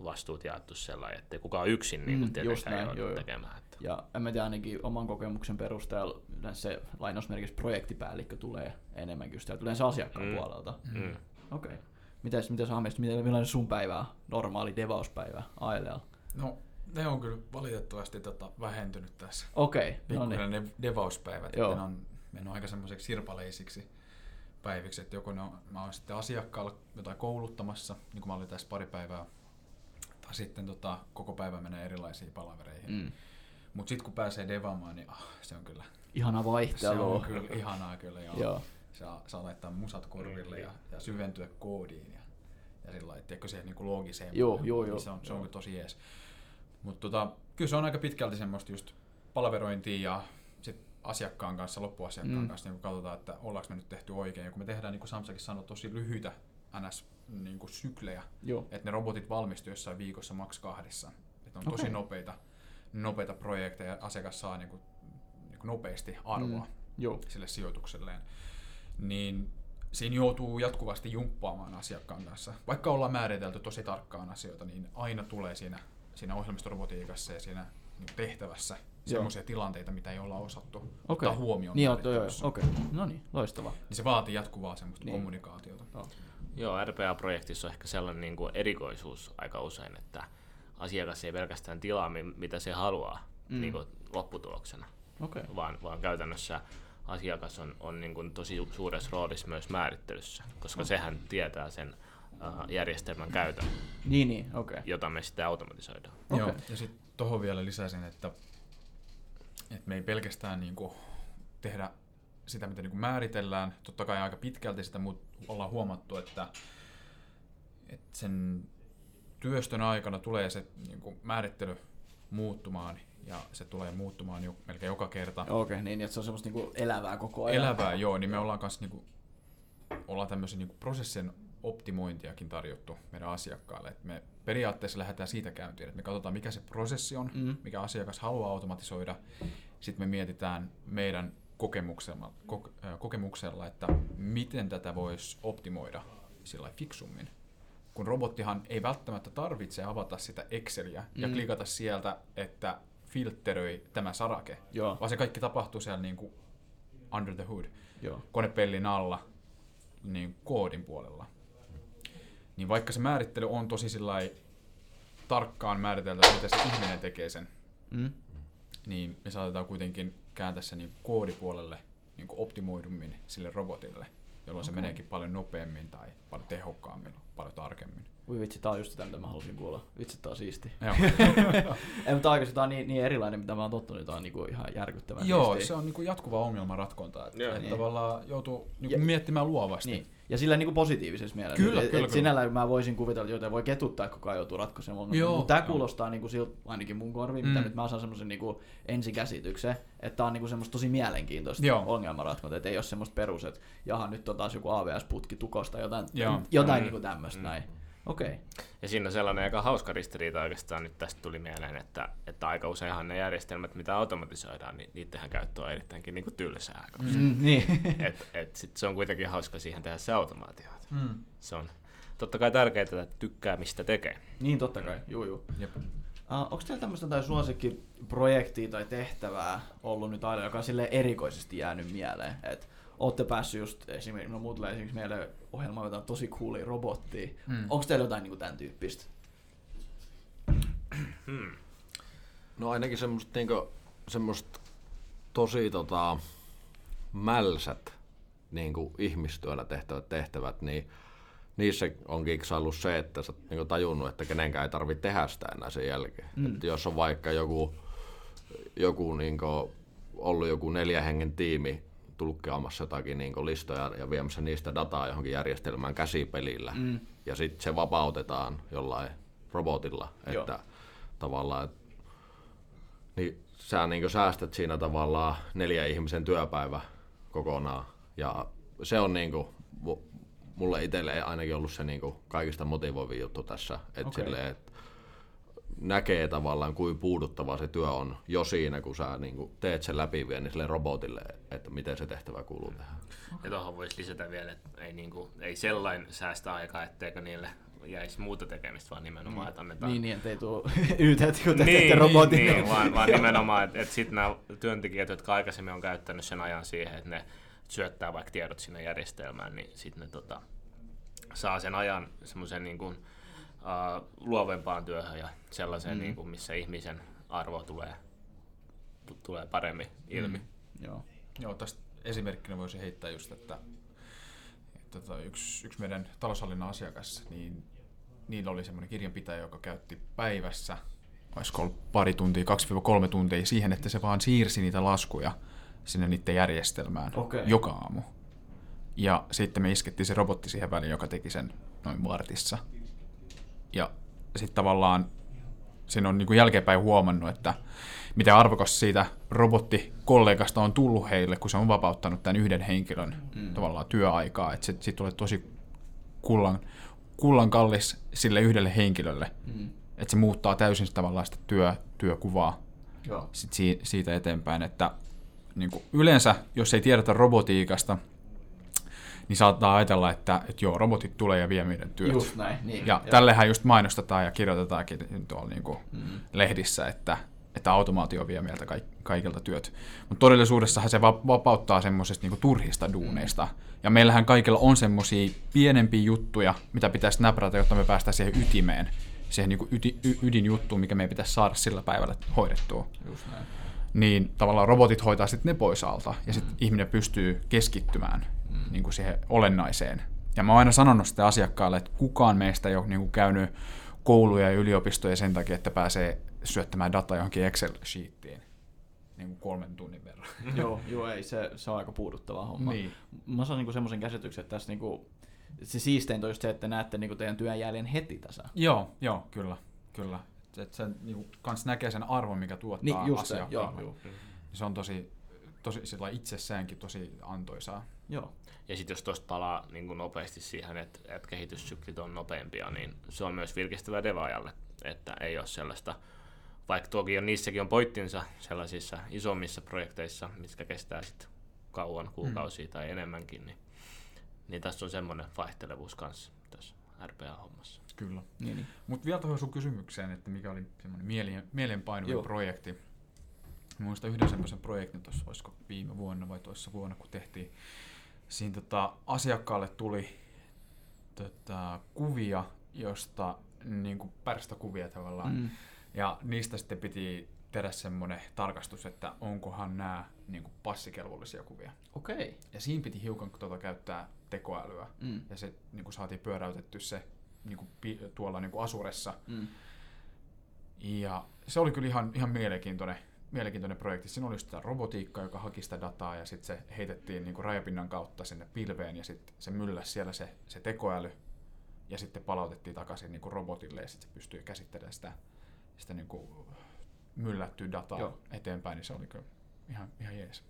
vastuut jaettu sellainen, että kukaan yksin niin Mm, kuin just tietenkään näin, joo, joo. tekemään. Että. Ja en mä tiedä, ainakin oman kokemuksen perusteella yleensä se lainausmerkissä projektipäällikkö tulee enemmänkin just sieltä yleensä asiakkaan Mm. puolelta. Mm. Okei. Okay. Mitäs, mitäs miten, millainen sun päivä on? Normaali devauspäivä ALL? No, ne on kyllä valitettavasti tota, vähentynyt tässä. Okei, no Pikkuhiljaa niin. ne devauspäivät, Joo. että ne on mennyt aika semmoiseksi sirpaleisiksi päiviksi, että joko ne on, mä oon sitten asiakkaalla jotain kouluttamassa, niin kuin mä olin tässä pari päivää, tai sitten tota, koko päivä menee erilaisiin palavereihin. Mm. Mutta sitten kun pääsee devaamaan, niin ah, se on kyllä, Ihana se vaihtelu. on kyllä ihanaa kyllä. Joo. Joo. Saa, saa laittaa musat korville ja, ja syventyä koodiin ja, ja sillä lailla, tiedätkö, siihen niin loogiseen Joo, joo, niin joo. Se on, se on Joo. tosi jees. Mutta tota, kyllä se on aika pitkälti semmoista just palverointia ja sit asiakkaan kanssa, loppuasiakkaan Mm. kanssa niin kun katsotaan, että ollaanko me nyt tehty oikein. Ja kun me tehdään, niin kuin Samsakin sanoi, tosi lyhyitä NS niin kuin syklejä, Joo. että ne robotit valmistuu jossain viikossa maks kahdessa. Että on tosi Okei. nopeita, nopeita projekteja ja asiakas saa niin kuin, niin kuin nopeasti arvoa Mm. Joo. sille sijoitukselleen, niin siinä joutuu jatkuvasti jumppaamaan asiakkaan kanssa. Vaikka ollaan määritelty tosi tarkkaan asioita, niin aina tulee siinä, siinä ohjelmistorobotiikassa ja siinä niin tehtävässä sellaisia tilanteita, mitä ei olla osattu Okei. ottaa huomioon. Niin, joo, joo, okei. No niin, loistavaa. Niin se vaatii jatkuvaa semmoista Niin. niin. kommunikaatiota. Joo. Joo, RPA-projektissa on ehkä sellainen niin kuin erikoisuus aika usein, että asiakas ei pelkästään tilaa, mi- mitä se haluaa Mm. niin kuin lopputuloksena, Okei. vaan, vaan käytännössä asiakas on, on niin kuin tosi suuressa roolissa myös määrittelyssä, koska Okei. sehän tietää sen uh, järjestelmän käytön, Niin, niin, okei. jota me sitten automatisoidaan. Okei. Joo. Ja sitten tuohon vielä lisäisin, että, että me ei pelkästään niinku tehdä sitä, mitä niinku määritellään, totta kai aika pitkälti sitä, mutta ollaan huomattu, että, että sen työstön aikana tulee se niinku määrittely muuttumaan ja se tulee muuttumaan jo, melkein joka kerta. Okei, niin, että se on semmoista niinku elävää koko ajan. Elävää, joo, niin me ollaan kanssa niinku, ollaan tämmöisen niinku prosessin optimointiakin tarjottu meidän asiakkaille. Et me periaatteessa lähdetään siitä käyntiin, että me katsotaan mikä se prosessi on, Mm. mikä asiakas haluaa automatisoida. Sitten me mietitään meidän kokemuksella, kokemuksella että miten tätä voisi optimoida sillä fiksummin. Kun robottihan ei välttämättä tarvitse avata sitä Exceliä ja Mm. klikata sieltä, että filtteröi tämä sarake, Joo, vaan se kaikki tapahtuu siellä niin kuin under the hood, joo. konepellin alla, niin koodin puolella. Niin vaikka se määrittely on tosi sillai tarkkaan määritelty, miten se ihminen tekee sen, Mm. niin me saatetaan kuitenkin kääntää se niin koodipuolelle niin kuin optimoidummin sille robotille, jolloin se Okei. meneekin paljon nopeammin tai paljon tehokkaammin, paljon tarkemmin. Voi vitsi, tää on just sitä, mitä mä halusin kuulla. Vitsi, tää on siisti. Joo, Ei, mutta oikeasti tää on niin, niin erilainen, mitä mä oon tottunut, niin tää on niinku ihan järkyttävän Joo siistiä. se on niin kuin jatkuva ongelman ratkonta, että, Joo. että Niin. tavallaan joutuu niin Ja- miettimään luovasti. Niin. Ja sillä niin kuin positiivisessa mielessä. Kyllä, et, kyllä, et kyllä. Sinällään mä voisin kuvitella, että joita voi ketuttaa, kun kai joutuu ratkaisemaan ongelmia. Joo, Mutta tämä joo. kuulostaa niin kuin siltä, ainakin mun korviin, mitä Mm. nyt mä saan semmoisen niin kuin ensikäsityksen, että tää on niin kuin semmoista tosi mielenkiintoista Joo. ongelmanratkonta, että ei ole semmoista perus, että jaha, nyt on taas joku AVS-putki tukosta, jotain, Joo. jotain Mm. niin kuin tämmöistä Mm. näin. Okei. Okay. Ja siinä on sellainen aika hauska ristiriita oikeastaan nyt tästä tuli mieleen, että, että aika useinhan ne järjestelmät, mitä automatisoidaan, niin niidenhän käyttö on erittäinkin niin kuin tylsää. Mm. Mm, niin. et, et sit se on kuitenkin hauska siihen tehdä se automaatio. Mm. Se on totta kai tärkeää, että tykkää mistä tekee. niin totta kai, juu juu. Jep. Uh, onko teillä tämmöistä tai suosikkiprojektia tai tehtävää ollut nyt aina, joka on erikoisesti jäänyt mieleen? Et ootte päässyt just esimerkiksi, no muut tulee esimerkiksi meille ohjelmaan jotain tosi coolia robottia. Mm. Onko teillä jotain niinku tämän tyyppistä? Hmm. No ainakin semmoista, niinku, semmoista tosi tota, mälsät niinku, ihmistyöllä tehtävät tehtävät, niin niissä on kiksaillut se, että sä oot niinku, tajunnut, että kenenkään ei tarvitse tehdä sitä enää sen jälkeen. Mm. Mm. Että jos on vaikka joku, joku niinku, ollut joku neljä hengen tiimi tulkkaamassa jotakin niinku, listoja ja viemässä niistä dataa johonkin järjestelmään käsipelillä, Mm. ja sitten se vapautetaan jollain robotilla, Joo. että tavallaan, et, niin sä niin säästät siinä tavallaan neljä ihmisen työpäivä kokonaan, ja se on niin kuin, mulle itselle ainakin ollut se niin kuin kaikista motivoivin juttu tässä, että okay. et näkee tavallaan, kuin puuduttava se työ on jo siinä, kun sä niin kuin teet sen läpiviennin sille robotille, että miten se tehtävä kuuluu tehdä. Ja tuohon voisi lisätä vielä, että ei, niinku, ei sellainen säästä aikaa, etteikö niille jäisi muuta tekemistä, vaan nimenomaan, että annetaan... Niin, niin, ettei tuu ytet, kun te niin, teette robotin. Niin, niin, vaan, vaan nimenomaan, että, että sitten nämä työntekijät, jotka aikaisemmin on käyttänyt sen ajan siihen, että ne syöttää vaikka tiedot sinne järjestelmään, niin sitten ne tota, saa sen ajan semmoisen niin kuin, uh, luovempaan työhön ja sellaiseen, mm. niin kuin, missä ihmisen arvo tulee, t- tulee paremmin ilmi. Mm. Joo. Joo, tästä esimerkkinä voisi heittää just, että, että tota, yksi, yksi meidän taloushallinnon asiakas, niin niillä oli semmoinen kirjanpitäjä, joka käytti päivässä, olisiko ollut pari tuntia, 2-3 tuntia siihen, että se vaan siirsi niitä laskuja sinne niiden järjestelmään Okei. joka aamu. Ja sitten me iskettiin se robotti siihen väliin, joka teki sen noin vartissa. Ja sitten tavallaan siinä on niin kuin jälkeenpäin huomannut, että miten arvokas siitä robottikollegasta on tullut heille, kun se on vapauttanut tämän yhden henkilön mm. tavallaan työaikaa. Että siitä tulee tosi kullan, kullan kallis sille yhdelle henkilölle. Mm. Että se muuttaa täysin tavallaan sitä työ, työkuvaa Joo. sit si- siitä eteenpäin. Että niin kuin yleensä, jos ei tiedetä robotiikasta, niin saattaa ajatella, että, että joo, robotit tulee ja vie meidän työt. Just näin. Niin. Ja tällehän just mainostetaan ja kirjoitetaankin tuolla niin kuin mm. lehdissä, että, että automaatio vie meiltä kaik- kaikilta työt. Mutta todellisuudessahan se va- vapauttaa semmoisesta niin turhista duuneista. Ja meillähän kaikilla on semmoisia pienempiä juttuja, mitä pitäisi näprätä, jotta me päästään siihen ytimeen, siihen niin yti- y- ydinjuttuun, mikä meidän pitäisi saada sillä päivällä hoidettua. Just näin. Niin tavallaan robotit hoitaa sitten ne pois alta, ja sitten ihminen pystyy keskittymään niin kuin siihen olennaiseen. Ja mä oon aina sanonut sitä asiakkaalle, että kukaan meistä ei ole niin kuin käynyt kouluja ja yliopistoja sen takia, että pääsee syöttämään dataa johonkin Excel-sheettiin niin kuin kolmen tunnin verran. joo, joo, ei, se, se on aika puuduttava homma. Niin. Mä saan niinku semmoisen käsityksen, että tässä niinku, se siisteintä on just se, että näette niinku teidän työn jäljen heti tässä. Joo, joo, kyllä, kyllä. Että se niin kuin, kans näkee sen arvon, mikä tuottaa Niin, just se, asiakkaalle. joo, joo. Se on tosi, tosi sillä itsessäänkin tosi antoisaa. Joo. Ja sitten jos tuosta palaa niin kuin nopeasti siihen, että, että kehityssyklit on nopeampia, niin se on myös virkistävä devaajalle, että ei ole sellaista, vaikka toki on, niissäkin on poittinsa sellaisissa isommissa projekteissa, mitkä kestää sitten kauan, kuukausia mm. tai enemmänkin, niin, niin tässä on semmoinen vaihtelevuus kanssa tässä RPA-hommassa. Kyllä. Niin, niin. Mutta vielä tuohon sun kysymykseen, että mikä oli semmoinen mieleen, mieleenpainuvin Joo. projekti. Muistan yhden semmoisen projektin tuossa, olisiko viime vuonna vai toissa vuonna, kun tehtiin. Siinä tota, asiakkaalle tuli tota, kuvia, josta niin kuin pärstäkuvia tavallaan. Mm. Ja niistä sitten piti tehdä semmoinen tarkastus, että onkohan nämä niin kuin passikelvollisia kuvia. Okei. Ja siinä piti hiukan tuota käyttää tekoälyä. Mm. Ja se niin kuin saatiin pyöräytetty se niin kuin, tuolla niin kuin Asuressa. Mm. Ja se oli kyllä ihan, ihan mielenkiintoinen, mielenkiintoinen projekti. Siinä oli sitä robotiikkaa, joka haki sitä dataa ja sitten se heitettiin niin kuin rajapinnan kautta sinne pilveen ja sitten se mylläsi siellä se, se tekoäly ja sitten palautettiin takaisin niin kuin robotille ja sitten se pystyy käsittelemään sitä, sitä niin kuin myllättyä dataa Joo. Eteenpäin, niin se oli kyllä ihan, ihan jees.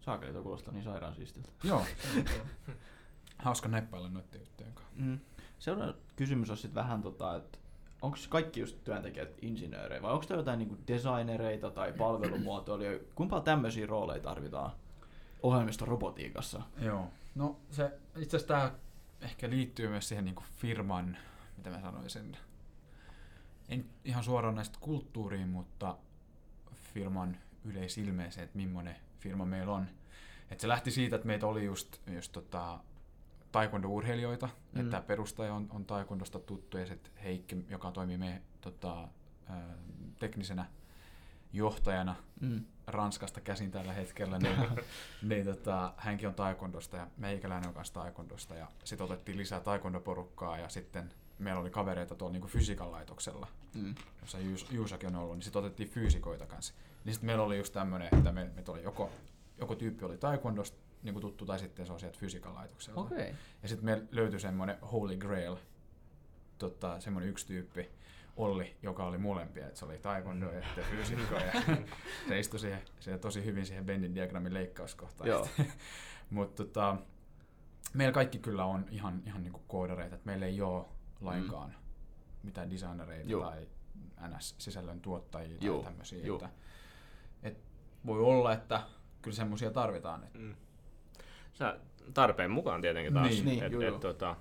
Saakeli tuo kuulostaa niin sairaan siistiltä. Joo. Hauska näppäillä noiden juttujen kanssa. Mm. Seuraava kysymys on sitten vähän tota, että onko kaikki just työntekijät insinöörejä vai onko jotain niinku designereita tai palvelumuotoilijoita? Kuinka tämmöisiä rooleja tarvitaan ohjelmistorobotiikassa? Joo. No se, itse asiassa tämä ehkä liittyy myös siihen niin firman, mitä mä sanoisin, en ihan suoraan näistä kulttuuriin, mutta firman yleisilmeeseen, että millainen firma meillä on. Et se lähti siitä, että meitä oli just, just tota, taekwondo-urheilijoita, Mm. että perustaja on, on taekwondosta tuttu ja sitten Heikki, joka toimii meidän tota, ää, teknisenä johtajana Mm. Ranskasta käsin tällä hetkellä, niin, niin tota, hänkin on taekwondosta ja meikäläinen on kanssa taekwondosta ja sitten otettiin lisää taekwondo-porukkaa ja sitten meillä oli kavereita tuolla niin fysiikan laitoksella, Mm. jossa Juus, Juusakin on ollut, niin sitten otettiin fyysikoita kanssa. Niin sitten meillä oli just tämmöinen, että me, me oli joko, joko tyyppi oli taekwondosta niin tuttu tai sitten se on sieltä fysiikan laitokselta. Okei. Okay. Ja sitten meillä löytyi semmoinen Holy Grail, tota, semmoinen yksi tyyppi, Olli, joka oli molempia, että se oli taekwondo ja sitten fysiikko ja se istui siihen, siihen tosi hyvin siihen Bendin diagrammin leikkauskohtaan. Joo. Mutta tota, meillä kaikki kyllä on ihan, ihan niinku koodareita, että meillä ei ole lainkaan mm. mitään designereita Joo. tai NS-sisällön tuottajia Joo, tai tämmöisiä. joo. Että, et voi olla, että kyllä semmoisia tarvitaan. Että Mm. Sä tarpeen mukaan tietenkin taas. Niin, niin, et, et, tota,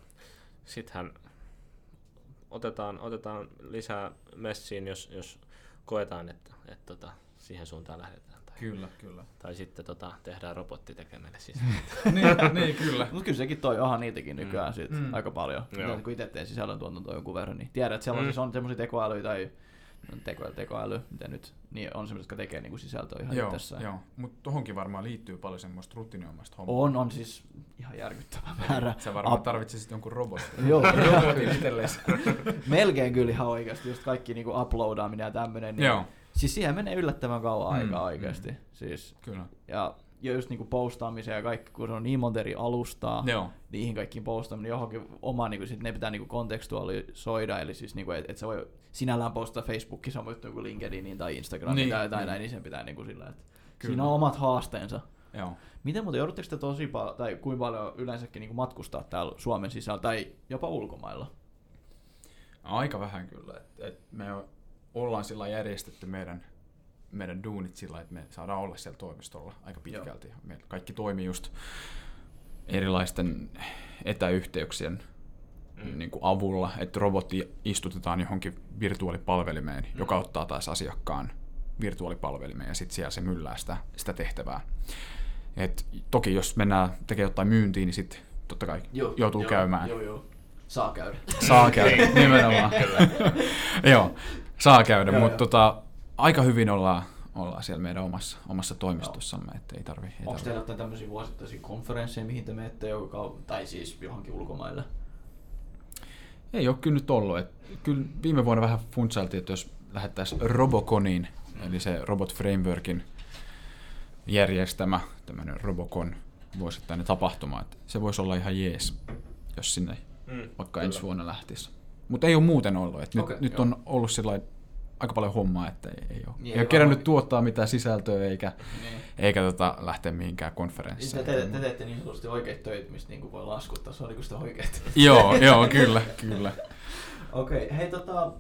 sittenhän otetaan, otetaan lisää messiin, jos, jos koetaan, että, että tota, siihen suuntaan lähdetään. Tai, Kyllä, kyllä. tai sitten tota, tehdään robotti tekemälle siis. niin, niin, kyllä. Mutta kyllä sekin toi, onhan niitäkin nykyään mm. sit Mm. aika paljon. Joo. Kun itse teen sisällöntuotantoa jonkun verran, niin tiedät, että siellä Mm. siis on semmoisia tekoälyjä tai teko, tekoäly, mitä nyt, niin on semmoiset, jotka tekee niinku sisältöä ihan Joo, itsessään. joo. mutta tohonkin varmaan liittyy paljon semmoista rutiiniomaista hommaa. On, on siis ihan järkyttävä määrä. Sä varmaan Ap- tarvitsisit jonkun robotin. Joo, robotin itsellesi. melkein kyllä ihan oikeasti, just kaikki niinku uploadaaminen ja tämmönen. Niin, Joo, Siis siihen menee yllättävän kauan Mm, aikaa mm. oikeasti. Siis, kyllä. ja, ja just niinku postaamiseen ja kaikki, kun se on niin monta eri alustaa, Joo, niihin kaikkiin postaaminen johonkin omaan, niin sit ne pitää niin kontekstualisoida, eli siis niin että et sä voi sinällään postata Facebookissa sama juttu kuin LinkedIniin tai Instagramiin Niin, tai jotain niin. näin, niin sen pitää niin kuin sillä, että Kyllä. siinä on omat haasteensa. joo. Miten muuten joudutteko te tosi paljon, tai kuinka paljon yleensäkin niin kuin matkustaa täällä Suomen sisällä tai jopa ulkomailla? Aika vähän kyllä. Et, et me ollaan sillä järjestetty meidän, meidän duunit sillä että me saadaan olla siellä toimistolla aika pitkälti. Me kaikki toimii just erilaisten etäyhteyksien Mm. niin kuin avulla, että robotti istutetaan johonkin virtuaalipalvelimeen, mm. joka ottaa taas asiakkaan virtuaalipalvelimeen ja sitten siellä se myllää sitä, sitä tehtävää. Et toki jos mennään tekemään jotain myyntiin, niin sitten totta kai joutuu käymään. Joo, joo. Saa käydä. Saa käydä, nimenomaan. Joo, saa käydä, Joo, mutta joo. tota, aika hyvin ollaan, ollaan siellä meidän omassa, omassa toimistossamme, että ei tarvi. Ei Onko tarvi. teillä jotain tämmöisiä vuosittaisia konferensseja, mihin te menette, joka, tai siis johonkin ulkomaille? Ei ole kyllä nyt ollut. Et kyllä viime vuonna vähän funtsailtiin, että jos lähettäisiin Roboconiin, eli se Robot Frameworkin järjestämä tämmöinen Robocon vuosittainen tapahtuma, että se voisi olla ihan jees, jos sinne Mm, vaikka kyllä. ensi vuonna lähtisi. Mutta ei ole muuten ollut. Et nyt, Okei, nyt joo. on ollut sillä aika paljon hommaa, että ei, ei ole, Niin, ei ole kerännyt varmaan- tuottaa mitään sisältöä eikä, Niin. eikä tota, lähteä mihinkään Te, konferenssiin. te, te teette niin sanotusti oikeita töitä, mistä niinku voi laskuttaa, se on niinku sitä oikeita. joo, joo, kyllä, kyllä. Okei, hei tota,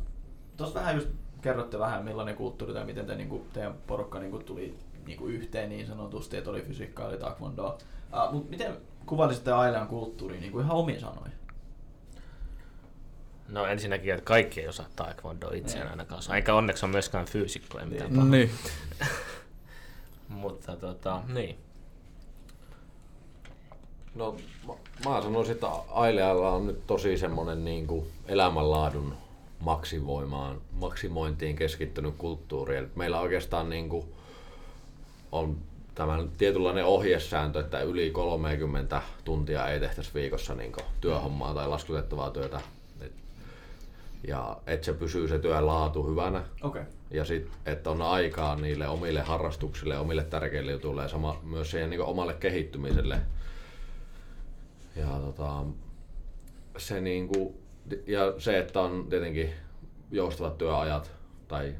tuossa vähän just kerrotte vähän millainen kulttuuri tai miten te, niinku, teidän porukka niinku, tuli niinku, yhteen niin sanotusti, että oli fysiikkaa, oli taekwondoa. Uh, mut miten kuvailisitte Ailean kulttuuria niinku ihan omiin sanoin? No ensinnäkin, että kaikki ei osaa taekwondoa itseään Niin. ainakaan osaa. Eikä onneksi ole myöskään fyysikkoja mitään Niin. pahaa. Niin. Mutta tota, niin. No mä, mä sanoisin, että Ailealla on nyt tosi semmoinen niin kuin elämänlaadun maksimoimaan, maksimointiin keskittynyt kulttuuri. Eli meillä oikeastaan niin kuin on tämä tietynlainen ohjesääntö, että yli 30 tuntia ei tehtäisi viikossa niin kuin työhommaa tai laskutettavaa työtä. Ja että se pysyy se työn laatu hyvänä. Okay. ja sit, että on aikaa niille omille harrastuksille, omille tärkeille jutuille ja sama, myös siihen niin omalle kehittymiselle. Ja tota, se niinku, ja se, että on tietenkin joustavat työajat tai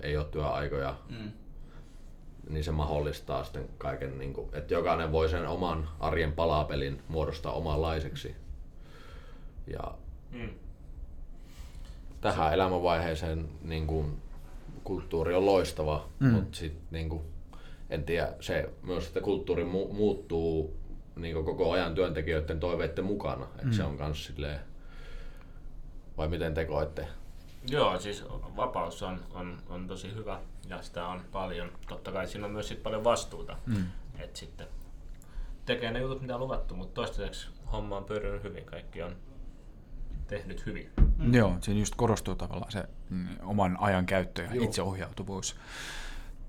ei ole työaikoja, Mm. niin se mahdollistaa sitten kaiken, niin kuin, että jokainen voi sen oman arjen palapelin muodostaa omanlaiseksi. Ja Mm. Tähän elämänvaiheeseen niin kuin, kulttuuri on loistava, Mm. mutta sitten niin kuin, en tiedä, se myös, että kulttuuri mu- muuttuu niin kuin koko ajan työntekijöiden toiveiden mukana. Et Mm. Se on kans silleen, vai miten te koette? Joo, siis vapaus on, on, on tosi hyvä ja sitä on paljon. Totta kai siinä on myös sit paljon vastuuta. Mm. Et sitten tekee ne jutut, mitä on luvattu, mutta toistaiseksi homma on pyörinyt hyvin. Kaikki on tehnyt hyvin. Mm. Joo, siinä just korostuu tavallaan se mm, oman ajan käyttö ja Joo. itseohjautuvuus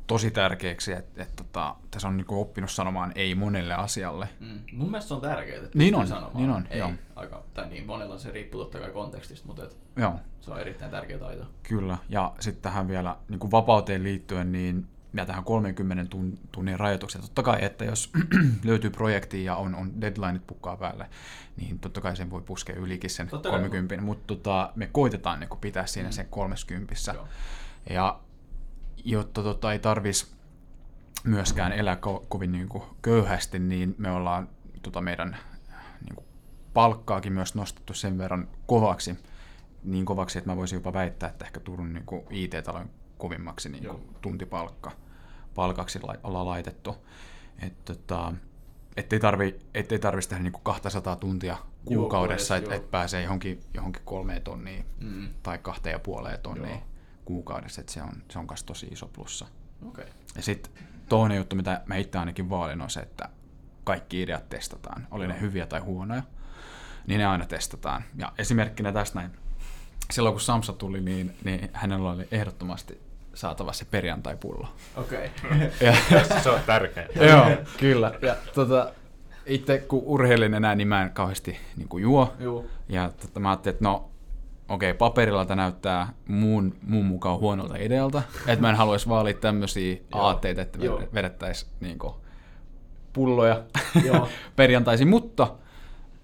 tosi tärkeäksi, että et, tota, tässä on niinku oppinut sanomaan ei monelle asialle. Mm. Mun mielestä se on tärkeää, että Niin on, sanomaan niin on, ei joo. aika, tai niin monella se riippuu totta kai kontekstista, mutta et Joo, se on erittäin tärkeä taito. kyllä. Ja sitten tähän vielä niin kuin vapauteen liittyen, niin ja tähän 30 tun- tunnin rajoitukseen. Totta kai, että jos löytyy projekti ja on, on deadlineit pukkaa päälle, niin totta kai sen voi puskea ylikin sen Totta kai. 30, mutta tota, me koitetaan niin pitää siinä sen 30. Joo. Ja jotta tota, ei tarvis myöskään elää ko- kovin niin kuin köyhästi, niin me ollaan tota, meidän niin kuin palkkaakin myös nostettu sen verran kovaksi, niin kovaksi, että mä voisin jopa väittää, että ehkä Turun niin IT-talon kovimmaksi niin kuin Joo. tuntipalkka palkaksi ollaan laitettu. Et, tota, ettei tarvi, ettei tarvitsisi tehdä niinku 200 tuntia kuukaudessa, että joo. et pääsee johonkin, johonkin kolmeen tonniin Mm. tai kahteen ja puoleen tonniin Joo. kuukaudessa, että se on, se on tosi iso plussa. Okay. Ja sitten toinen juttu, mitä mä itse ainakin vaalin, on se, että kaikki ideat testataan. Oli ne hyviä tai huonoja, niin ne aina testataan. Ja esimerkkinä tästä näin, silloin kun Samsa tuli, niin, niin hänellä oli ehdottomasti saatava se perjantai-pullo. Okei. Ja, Se on tärkeää. joo, kyllä. Ja tota, itse kun urheilin enää, niin mä en kauheasti niin kuin juo. Joo. Ja tota, mä ajattelin, että no okei, okay, paperilla tämä näyttää muun, muun mukaan huonolta idealta. Että mä en haluaisi vaalia tämmöisiä aatteita, että vedettäisiin niinku pulloja Joo. perjantaisin, mutta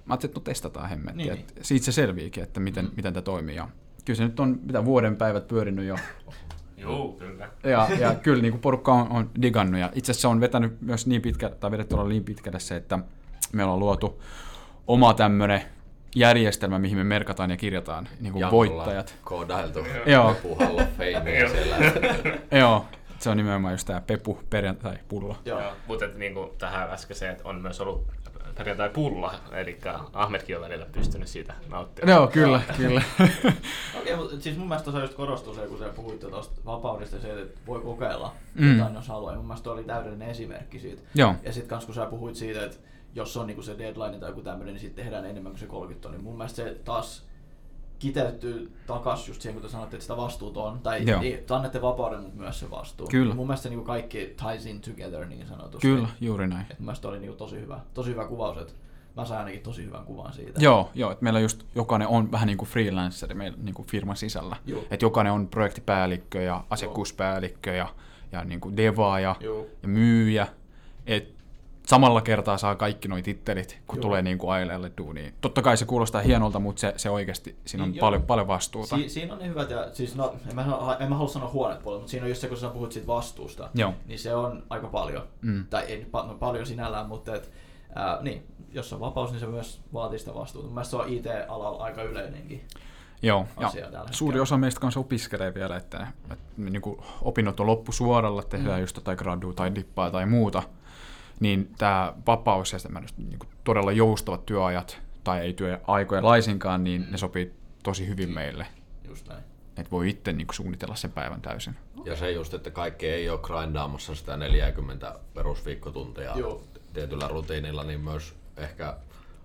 mä ajattelin, että no testataan hemmetti. Niin, Niin, Siitä se selviikin, että miten, mm. miten tämä toimii. Ja kyllä se nyt on mitä vuoden päivät pyörinyt jo. Joo, kyllä. Ja, ja kyllä niin kuin porukka on, on digannut. Ja itse asiassa se on vetänyt myös niin pitkä, tai vedetty olla niin pitkälle se, että meillä on luotu oma tämmöinen järjestelmä, mihin me merkataan ja kirjataan niin kuin voittajat. Koodailtu Joo. Pepu Hall of Fame siellä. Joo, se on nimenomaan just tämä Pepu perjantai-pullo. Joo. Joo, mutta et niinku tähän äskeiseen, että on myös ollut perjantai pulla, eli Ahmetkin on välillä pystynyt siitä nauttimaan. Joo, kyllä, kyllä. Okei, mutta siis mun mielestä tuossa just korostuu se, kun sä puhuitte tuosta vapaudesta se, että voi kokeilla Mm. jotain, jos haluaa. Ja mun mielestä oli täydellinen esimerkki siitä. Joo, Ja sitten kans kun sä puhuit siitä, että jos on niinku se deadline tai joku tämmöinen, niin sitten tehdään enemmän kuin se 30 tonnia. Mun mielestä se taas kiteytyy takas just siihen, kun te sanotte, että sitä vastuuta on. Tai Joo. ei, te annatte vapauden, mutta myös se vastuu. Kyllä. Mun mielestä se niinku kaikki ties in together niin sanotusti. kyllä, juuri näin. Et mun mielestä oli niinku tosi hyvä, tosi hyvä kuvaus, että mä sain ainakin tosi hyvän kuvan siitä. Joo, joo, että meillä just jokainen on vähän niin kuin freelanceri meillä niin kuin firman sisällä. Joo. Että jokainen on projektipäällikkö ja asiakkuuspäällikkö ja, ja niin kuin devaaja Joo. ja myyjä. Et samalla kertaa saa kaikki nuo tittelit, kun Joo. tulee niin kuin aileelle duuniin. Totta kai se kuulostaa hienolta, mutta se, se oikeasti, siinä on Niin, paljon, paljon vastuuta. Si- siinä on ne hyvät, ja siis no, en mä, en mä halua sanoa huonet puolet, mutta siinä on just se, kun sä puhut siitä vastuusta, Joo. niin se on aika paljon. Mm. Tai ei pa- no, paljon sinällään, mutta et, ää, niin, jos on vapaus, niin se myös vaatii sitä vastuuta. Mielestä se on IT-alalla aika yleinenkin. Joo, ja suuri osa meistä kanssa opiskelee vielä, että, että niin kuin opinnot on loppusuoralla, tehdään mm. just jotain gradua tai dippaa tai muuta, niin tämä vapaus ja niin kuin todella joustavat työajat, tai ei työaikoja laisinkaan, niin ne sopii tosi hyvin meille. Just näin. Että voi itse niin kuin suunnitella sen päivän täysin. Ja se just, että kaikki ei ole grindaamassa sitä 40 perusviikkotuntia Joo. tietyllä rutiinilla, niin myös ehkä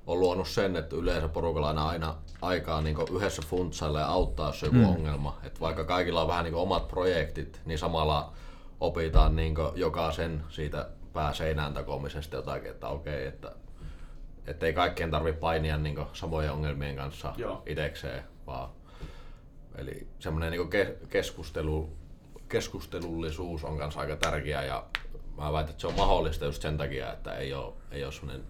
on luonut sen, että yleensä porukalla on aina aikaa niin yhdessä funtsailla ja auttaa, jos on joku mm. ongelma. Et vaikka kaikilla on vähän niin omat projektit, niin samalla opitaan niin jokaisen siitä pääseinään takomisesta jotakin, että okei, että että ei kaikkien tarvitse painia niin samojen ongelmien kanssa Joo. itekseen, vaan eli semmoinen niin keskustelu, keskustelullisuus on kanssa aika tärkeä ja mä väitän, että se on mahdollista just sen takia, että ei ole, ei ole semmoinen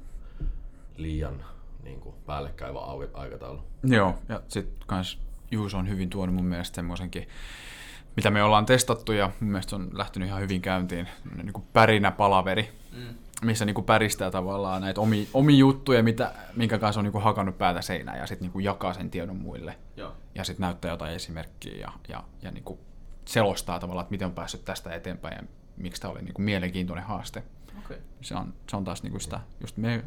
liian niin kuin, päällekkäivä au- aikataulu. Joo, ja sitten kans Juuso on hyvin tuonut mun mielestä semmoisenkin, mitä me ollaan testattu ja mun mielestä se on lähtenyt ihan hyvin käyntiin, niin kuin pärinä palaveri, Mm. missä niin kuin päristää tavallaan näitä omia, omia juttuja, mitä, minkä kanssa on niin kuin hakannut päätä seinään ja sitten niin jakaa sen tiedon muille Joo. ja sitten näyttää jotain esimerkkiä ja, ja, ja niin kuin selostaa tavallaan, että miten on päässyt tästä eteenpäin ja miksi tämä oli niin kuin mielenkiintoinen haaste. Okei. Se on, se on taas niin kuin sitä, just me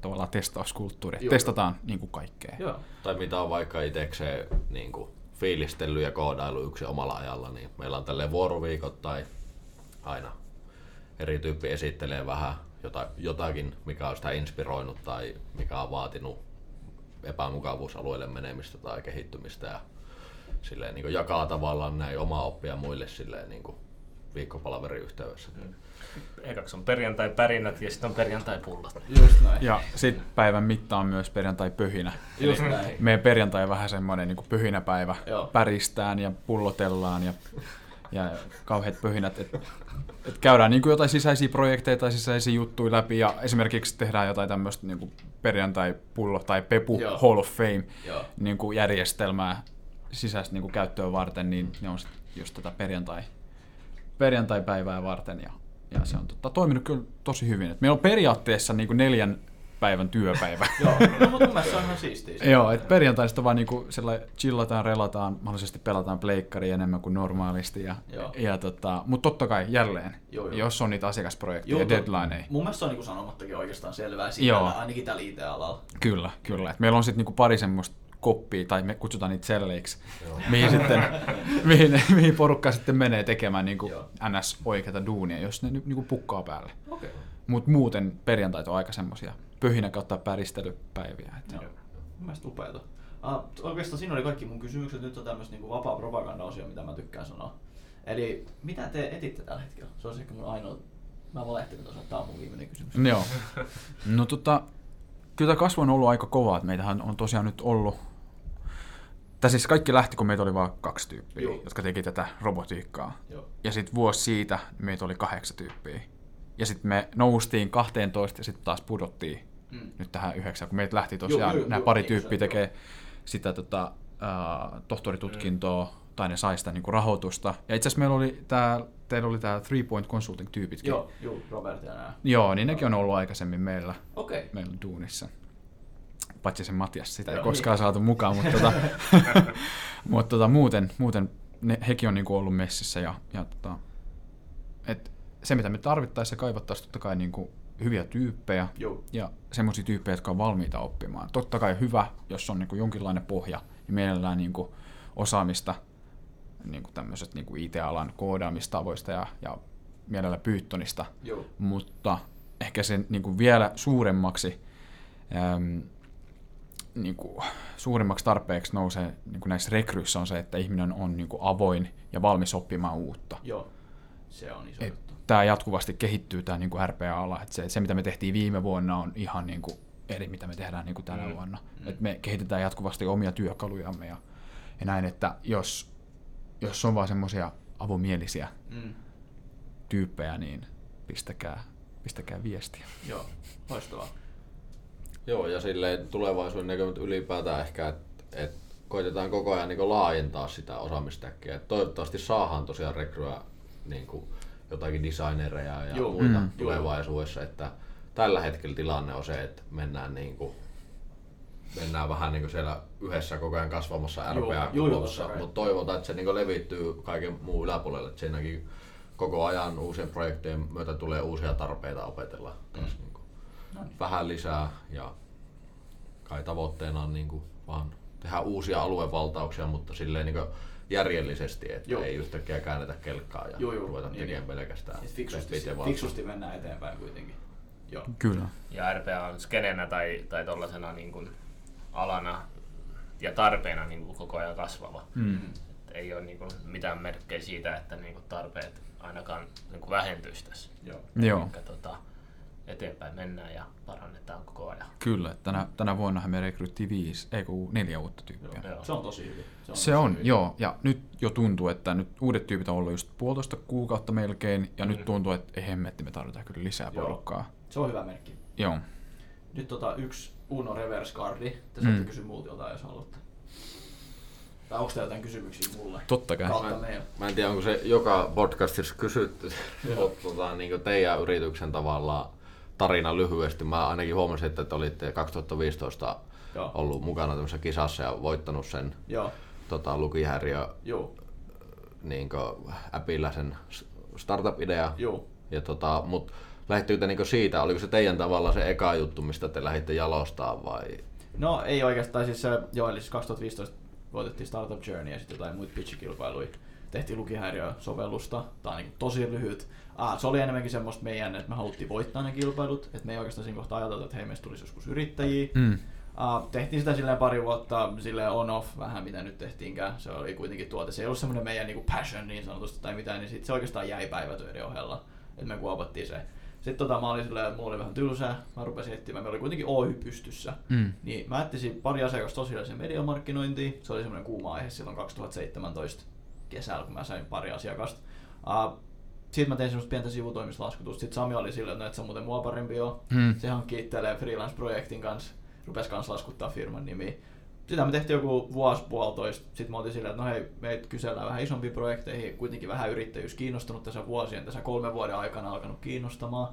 tavallaan testauskulttuuri, Joo. testataan niin kuin kaikkea. Joo. Tai mitä on vaikka itsekseen niin kuin, fiilistellyt ja koodailu yksi omalla ajalla, niin meillä on tälleen vuoroviikot tai aina eri tyyppi esittelee vähän jota, jotakin, mikä on sitä inspiroinut tai mikä on vaatinut epämukavuusalueelle menemistä tai kehittymistä ja silleen, niin jakaa tavallaan näin omaa oppia muille silleen, niin kuin viikkopalaverin yhteydessä. Ekaksi on perjantai pärinät ja sitten on perjantai pullat. Just näin. Ja sitten päivän mitta on myös perjantai-pöhinä. Just näin. Meidän perjantai on vähän semmoinen niin pöhinäpäivä. Joo. Päristään ja pullotellaan ja, ja kauheat pöhinät. Et, et käydään niin kuin jotain sisäisiä projekteja tai sisäisiä juttuja läpi ja esimerkiksi tehdään jotain tämmöistä niin perjantai-pullo tai pepu Joo. Hall of Fame Joo. niin kuin järjestelmää sisäistä niin kuin käyttöä varten, niin ne on sit just tätä perjantai, perjantai-päivää varten ja, ja se on tota, toiminut kyllä tosi hyvin. Et meillä on periaatteessa niin kuin neljän päivän työpäivä. Joo, no, mutta mun mielestä se on ihan siistiä. Joo, että perjantaista vaan niinku chillataan, relataan, mahdollisesti pelataan pleikkaria enemmän kuin normaalisti. Ja, Joo. ja tota, mutta totta kai jälleen, Joo, joo. jos on niitä asiakasprojekteja Joo, ja deadlineja. Mun mielestä se on niin sanomattakin oikeastaan selvää Joo. siinä, ainakin tällä IT-alalla. Kyllä, kyllä. Et meillä on sitten niinku pari semmoista koppia, tai me kutsutaan niitä selleiksi, mihin, sitten, mihin, mihin porukka sitten menee tekemään niinku Joo. ns. oikeata duunia, jos ne ny- niinku pukkaa päälle. Okay. Mutta muuten perjantait on aika semmoisia pöhinä kautta päristelypäiviä. Et. Joo. Mun mielestä upeeta. Uh, oikeastaan siinä oli kaikki mun kysymykset. Nyt on tämmöistä niinku vapaa propaganda-osio, mitä mä tykkään sanoa. Eli mitä te etitte tällä hetkellä? Se on ehkä mun ainoa... Mä valehtelin tuossa, että tää on mun viimeinen kysymys. Joo. No tota, kyllä tämä kasvu on ollut aika kova, että meitähän on tosiaan nyt ollut, tai siis kaikki lähti, kun meitä oli vain kaksi tyyppiä, Joo. jotka teki tätä robotiikkaa. Joo. Ja sitten vuosi siitä meitä oli kahdeksan tyyppiä. Ja sitten me noustiin 12 ja sitten taas pudottiin Mm. nyt tähän yhdeksään, kun meitä lähti tosiaan Joo, nämä joo, pari niin tyyppiä tekee sitä tota, uh, tohtoritutkintoa, tai ne sai sitä niinku rahoitusta. Ja itse asiassa meillä oli tää, teillä oli tämä Three Point Consulting tyypitkin. Joo, joo, Robert ja nää. Joo, niin nekin on ollut aikaisemmin meillä. Okay. meillä duunissa. Paitsi se Matias, sitä ei Joo, koskaan niin. saatu mukaan, mutta, tota, mutta tota, muuten, muuten ne, hekin on niinku ollut messissä. Ja, ja tota, et se, mitä me tarvittaisiin ja kaivattaisiin totta kai niinku hyviä tyyppejä Joo. ja semmoisia tyyppejä, jotka on valmiita oppimaan. Totta kai hyvä, jos on niinku jonkinlainen pohja, niin mielellään niinku osaamista niinku tämmöisestä niinku IT-alan koodaamistavoista ja, ja mielellä Pythonista Joo. mutta ehkä sen niin kuin vielä suuremmaksi, äm, niin kuin, suurimmaksi tarpeeksi nousee niin kuin näissä rekryissä on se, että ihminen on niin kuin avoin ja valmis oppimaan uutta. Joo. Se on iso Et juttu. Tämä jatkuvasti kehittyy tämä niin kuin RPA-ala. Et se, se, mitä me tehtiin viime vuonna, on ihan niin kuin eri, mitä me tehdään niin kuin tänä Mm. vuonna. Et me kehitetään jatkuvasti omia työkalujamme ja, ja näin, että jos, jos on vaan semmoisia avomielisiä Mm. tyyppejä, niin pistäkää, pistäkää viestiä. Joo. Loistavaa. Joo, ja silleen tulevaisuuden näkymät ylipäätään ehkä, että et koitetaan koko ajan niin laajentaa sitä osaamistäkkiä. Et toivottavasti saadaan tosiaan rekryä niin jotakin designereja ja Joo. muita Mm. tulevaisuudessa. Että tällä hetkellä tilanne on se, että mennään, niin kuin, mennään vähän niin kuin siellä yhdessä koko ajan kasvamassa kai. mutta toivotaan, että se niin levittyy kaiken muun yläpuolelle. Että siinäkin koko ajan uusien projektien myötä tulee uusia tarpeita opetella taas Mm. niin. Vähän lisää ja kai tavoitteena on niin kuin vaan tehdä uusia aluevaltauksia, mutta silleen niin järjellisesti, että Joo. ei yhtäkkiä käännetä kelkkaa ja Joo, joo, ruveta niin, tekemään niin. pelkästään Et fiksusti, valta. fiksusti mennään eteenpäin kuitenkin. Joo. Kyllä. Ja RPA on skenenä tai, tai tollasena niin kuin alana ja tarpeena niin kuin koko ajan kasvava. Mm. Et ei ole niin kuin mitään merkkejä siitä, että niin kuin tarpeet ainakaan niin kuin vähentyisi tässä. Joo. Joo, Elikkä, tota, eteenpäin mennään ja parannetaan koko ajan. kyllä. Tänä, tänä vuonna me rekryttiin viisi, ei kun neljä uutta tyyppiä. Joo. Joo. Se on tosi hyvin. Se tosi on, hyvin. joo. Ja nyt jo tuntuu, että nyt uudet tyypit on ollut just puolitoista kuukautta melkein, ja nyt tuntuu, että ei hemmetti, me tarvitaan kyllä lisää Joo. porukkaa. Se on hyvä merkki. Joo. Nyt tota yksi Uno reverse cardi. Te Mm. saatte kysyä multa jotain, jos haluatte. Tai onko teillä jotain kysymyksiä mulle? Totta kai. Kautta meidän. Mä en tiedä, onko se joka podcastissa kysytty tota, niin teidän yrityksen tavallaan tarina lyhyesti. Mä ainakin huomasin, että te olitte 2015 Joo. ollut mukana tämmöisessä kisassa ja voittanut sen Joo. tota, lukihäiriö Joo. niin äpillä sen startup-idea. Joo. Ja tota, mut lähittekö te niinku siitä, oliko se teidän tavalla se eka juttu, mistä te lähditte jalostaa vai? No ei oikeastaan, siis se, joo, eli siis 2015 voitettiin Startup Journey ja sitten jotain muita pitchikilpailuja. Tehtiin lukihäiriö-sovellusta, tämä on niin tosi lyhyt. Ah, se oli enemmänkin semmoista meidän, että me haluttiin voittaa ne kilpailut, että me ei oikeastaan siinä kohtaa ajateltu, että hei, meistä tulisi joskus yrittäjiä. Mm. Uh, tehtiin sitä silleen pari vuotta silleen on-off vähän mitä nyt tehtiinkään. Se oli kuitenkin tuote. Se ei ollut semmoinen meidän niinku passion niin sanotusti tai mitään, niin sit se oikeastaan jäi päivätöiden ohella. Että me kuopattiin se. Sitten tota, mä olin silleen, mulla oli vähän tylsää, mä rupesin etsimään, meillä oli kuitenkin Oy pystyssä. Mm. Niin mä etsisin pari asiakasta sosiaalisen median markkinointiin. Se oli semmoinen kuuma aihe silloin 2017 kesällä, kun mä sain pari asiakasta. Uh, sitten mä tein semmoista pientä sivutoimislaskutusta. Sitten Sami oli silleen, että no et sä muuten mua parempi oo. Mm. Se itselleen freelance-projektin kanssa, rupesi kanssa laskuttaa firman nimiä. Sitä me tehtiin joku vuosi puolitoista. Sitten me oltiin silleen, että no hei, meitä kysellään vähän isompiin projekteihin. Kuitenkin vähän yrittäjyys kiinnostunut tässä vuosien, tässä kolmen vuoden aikana alkanut kiinnostamaan.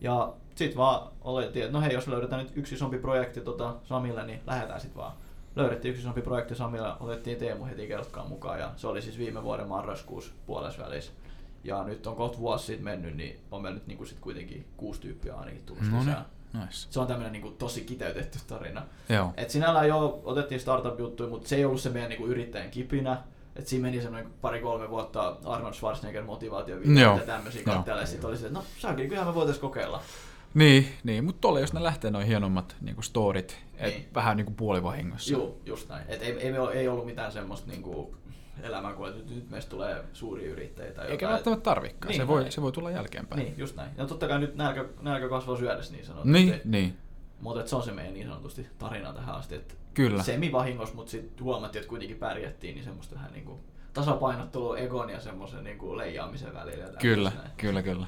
Ja sit vaan olettiin, että no hei, jos löydetään nyt yksi isompi projekti tota Samille, niin lähdetään sit vaan. Löydettiin yksi isompi projekti Samille, otettiin Teemu heti kelkkaan mukaan ja se oli siis viime vuoden marraskuussa puolessa välissä. Ja nyt on kohta vuosi siitä mennyt, niin on meillä nyt niinku sit kuitenkin kuusi tyyppiä ainakin tullut No niin, nice. Se on tämmöinen niinku tosi kiteytetty tarina. Joo. Et sinällään jo otettiin startup-juttuja, mutta se ei ollut se meidän niinku yrittäjän kipinä. Et siinä meni semmoinen pari-kolme vuotta Arnold Schwarzenegger motivaatiovideoita ja tämmöisiä katsella. Sitten oli se, että no saakin, kyllähän me voitais kokeilla. Niin, niin mutta tuolla jos ne lähtee noin hienommat niinku storit, et Niin. vähän niinku puolivahingossa. Joo, just näin. Et ei, ei, ei ollut mitään semmoista niinku elämää, kun että nyt meistä tulee suuria yrittäjiä tai Eikä välttämättä tarvikaan, Niin, se, voi, näin. se voi tulla jälkeenpäin. Niin, just näin. Ja totta kai nyt nälkä, nälkä kasvaa syödessä niin sanotusti. niin, niin. Mutta se on se meidän niin sanotusti tarina tähän asti. Että Kyllä. Semivahingos, mutta sitten huomattiin, että kuitenkin pärjättiin, niin semmoista vähän niinku tasapainottelua egon ja semmoisen niinku leijaamisen välillä. Kyllä, näin. kyllä, kyllä.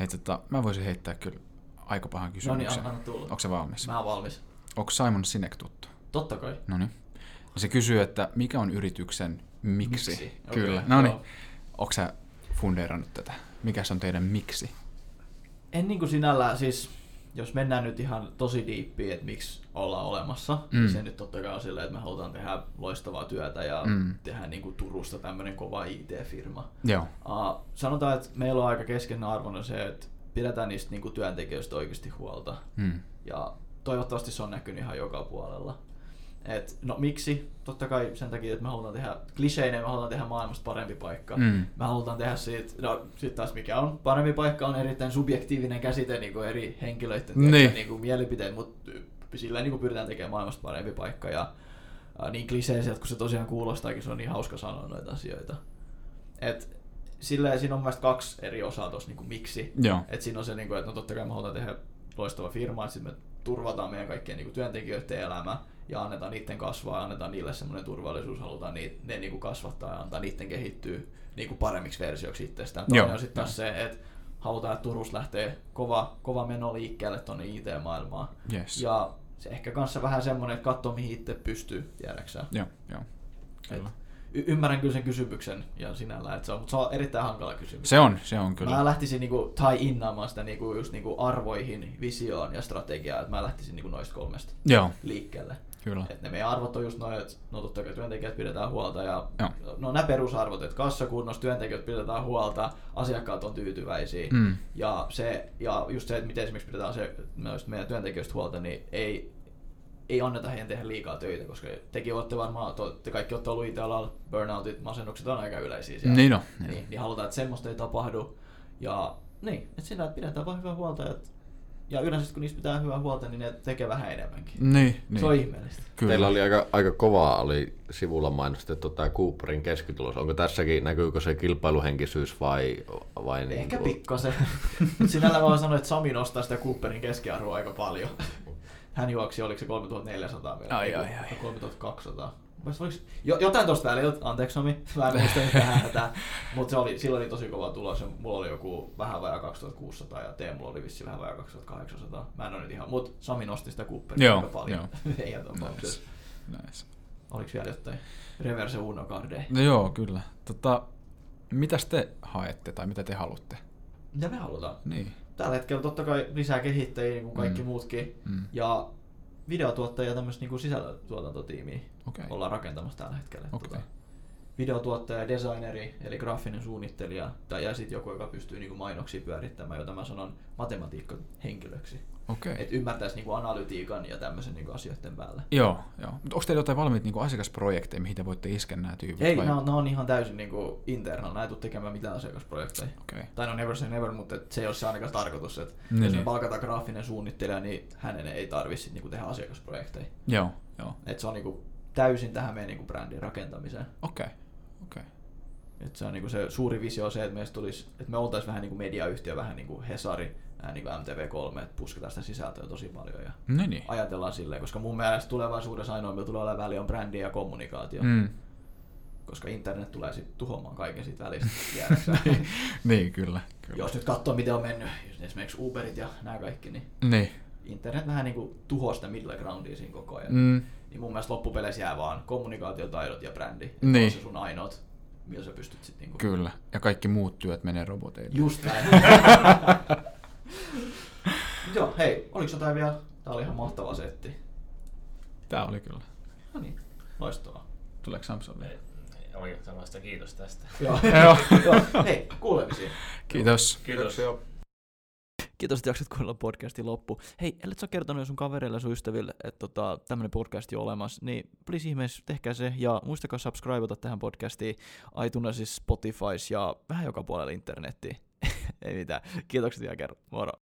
Hei, tota, mä voisin heittää kyllä aika pahan No niin, kysymyksen. anna tulla. Onko se valmis? Mä oon valmis. Onko Simon Sinek tuttu? Totta kai. No niin. Se kysyy, että mikä on yrityksen miksi? Miksi? Kyllä. Okei, no niin. Onko sä fundeerannut tätä? Mikä se on teidän miksi? En niinku sinällään, siis jos mennään nyt ihan tosi diippiin, että miksi ollaan olemassa, mm. Mm. niin se nyt totta kai on silleen, että me halutaan tehdä loistavaa työtä ja mm. Tehdä niinku Turusta tämmöinen kova IT-firma. Joo. Uh, sanotaan, että meillä on aika keskeinen arvona se, että pidetään niistä niinku työntekijöistä oikeasti huolta. Mm. Ja toivottavasti se on näkynyt ihan joka puolella. Et, no miksi? Totta kai sen takia, että me halutaan tehdä kliseinen, me halutaan tehdä maailmasta parempi paikka. Mm. Me halutaan tehdä siitä, no sit taas mikä on parempi paikka on erittäin subjektiivinen käsite niin kuin eri henkilöiden Niin. niin. Niin kuin mielipiteet, mutta sillä niin kuin pyritään tekemään maailmasta parempi paikka. Ja äh, niin kliseiseltä kuin se tosiaan kuulostaakin, se on niin hauska sanoa noita asioita. Et, silleen, siinä on mielestäni kaksi eri osaa tuossa niin miksi. Joo. Et siinä on se, niin kuin, että no totta kai me halutaan tehdä loistava firma, että sitten me turvataan meidän kaikkien niin kuin työntekijöiden elämä ja annetaan niiden kasvaa ja annetaan niille semmoinen turvallisuus, halutaan niitä, ne niin kuin kasvattaa ja antaa niiden kehittyä niin kuin paremmiksi versioiksi itsestään. Joo, Toinen on sitten taas se, että halutaan, että Turusta lähtee kova, kova meno liikkeelle tuonne IT-maailmaan. Yes. Ja se ehkä kanssa vähän semmoinen, että katsoo mihin itse pystyy, tiedäksä. Joo, joo. Kyllä. Y- ymmärrän kyllä sen kysymyksen ja sinällään, että se on, mutta se on erittäin hankala kysymys. Se on, se on kyllä. Mä lähtisin niinku tie innaamaan sitä niinku just niinku arvoihin, visioon ja strategiaan, että mä lähtisin niinku noista kolmesta Joo, liikkeelle. kyllä. Et ne meidän arvot on just noin, että no totta kai työntekijät pidetään huolta ja Joo. no nämä perusarvot, että kassakunnossa työntekijät pidetään huolta, asiakkaat on tyytyväisiä Mm. ja, se, ja just se, että miten esimerkiksi pidetään se, meidän työntekijöistä huolta, niin ei, ei anneta heidän tehdä liikaa töitä, koska tekin olette varmaan, te kaikki olette ollut IT-alalla, burnoutit, masennukset on aika yleisiä siellä. Niin on. Niin, niin halutaan, että semmoista ei tapahdu. Ja niin, että että pidetään vaan hyvää huolta. Et, ja yleensä kun niistä pitää hyvää huolta, niin ne tekee vähän enemmänkin. Niin, niin. Se on ihmeellistä. Kyllä. Teillä oli aika, aika kovaa, oli sivulla mainostettu tämä Cooperin keskitulos. Onko tässäkin, näkyykö se kilpailuhenkisyys vai, vai niin Ehkä kuin- pikkasen. Sinällä voin sanoa, että Sami nostaa sitä Cooperin keskiarvoa aika paljon. Hän juoksi, oliko se 3400 vielä? Ai, Ei, ai, ai. 3200. Mielestäni Oliko, jo, jotain tosta väliltä, anteeksi Sami, mä en muista tätä, mutta se oli, silloin oli tosi kova tulos ja mulla oli joku vähän vajaa 2600 ja Teemulla oli vissi vähän vajaa 2800. Mä en ole nyt ihan, mutta Sami nosti sitä Joo, aika paljon. tapauksessa. Nice. nice. Oliko vielä jotain? Reverse Uno Cardei. No joo, kyllä. Tota, mitäs te haette tai mitä te haluatte? Mitä me halutaan? Niin. Tällä hetkellä totta kai lisää kehittäjiä, niin kuin kaikki Mm. muutkin. Mm. Ja videotuottajia ja tämmöistä niin sisällöntuotantotiimiä Okei. ollaan rakentamassa tällä hetkellä. Okei. Tota, videotuottaja, designeri, eli graafinen suunnittelija, tai ja sitten joku, joka pystyy niin kuin mainoksia pyörittämään, jota mä sanon matematiikkahenkilöksi. Okei. Että ymmärtäisi niin kuin analytiikan ja tämmöisen niin kuin asioiden päällä. Joo, joo. Mutta onko teillä jotain valmiita niin asiakasprojekteja, mihin te voitte iskeä nämä tyypit? Ei, vai? nämä on, ihan täysin niin kuin internal, nämä ei tule tekemään mitään asiakasprojekteja. Okei. Tai no never say never, mutta et se ei ole se ainakaan tarkoitus. Että Niin, jos me niin. palkataan graafinen suunnittelija, niin hänen ei tarvitse niinku tehdä asiakasprojekteja. Joo, joo. Et se on niinku täysin tähän meidän niinku brändin rakentamiseen. Okei. Okei. Et se on niinku se suuri visio on se, että meistä tulisi, että me oltaisiin vähän niinku mediayhtiö, vähän niinku Hesari, vähän niinku MTV3, että pusketaan sitä sisältöä tosi paljon ja No niin. ajatellaan silleen, koska mun mielestä tulevaisuudessa ainoa, millä tulee olemaan väli on brändi ja kommunikaatio, Mm. koska internet tulee sitten tuhoamaan kaiken siitä välistä tiedäksä. niin, kyllä. kyllä. Jos nyt katsoo, miten on mennyt esimerkiksi Uberit ja nämä kaikki, niin Niin. internet vähän niinku tuhoaa sitä middle groundia siinä koko ajan. Mm. Niin mun mielestä loppupeleissä jää vaan kommunikaatiotaidot ja brändi. Niin. on se sun ainoat, millä sä pystyt sit niinku... Kyllä. Ja kaikki muut työt menee roboteille. Just näin. Joo, hei, oliko jotain vielä? Tää oli ihan mahtava setti. Tää oli kyllä. No niin, loistavaa. Tuleeko Samson vielä? Oikein sellaista kiitos tästä. Joo. Joo. Hei, kuulemisiin. Kiitos. Kiitos. Kiitos, että jaksat kuunnella podcastin loppu. Hei, ellet sä kertonut jo sun kavereille ja sun ystäville, että tota, tämmönen podcast on olemassa, niin please ihmeessä tehkää se ja muistakaa subscribeata tähän podcastiin iTunesissa, Spotifys ja vähän joka puolella internettiin. Ei mitään. Kiitokset vielä kerran. Moro.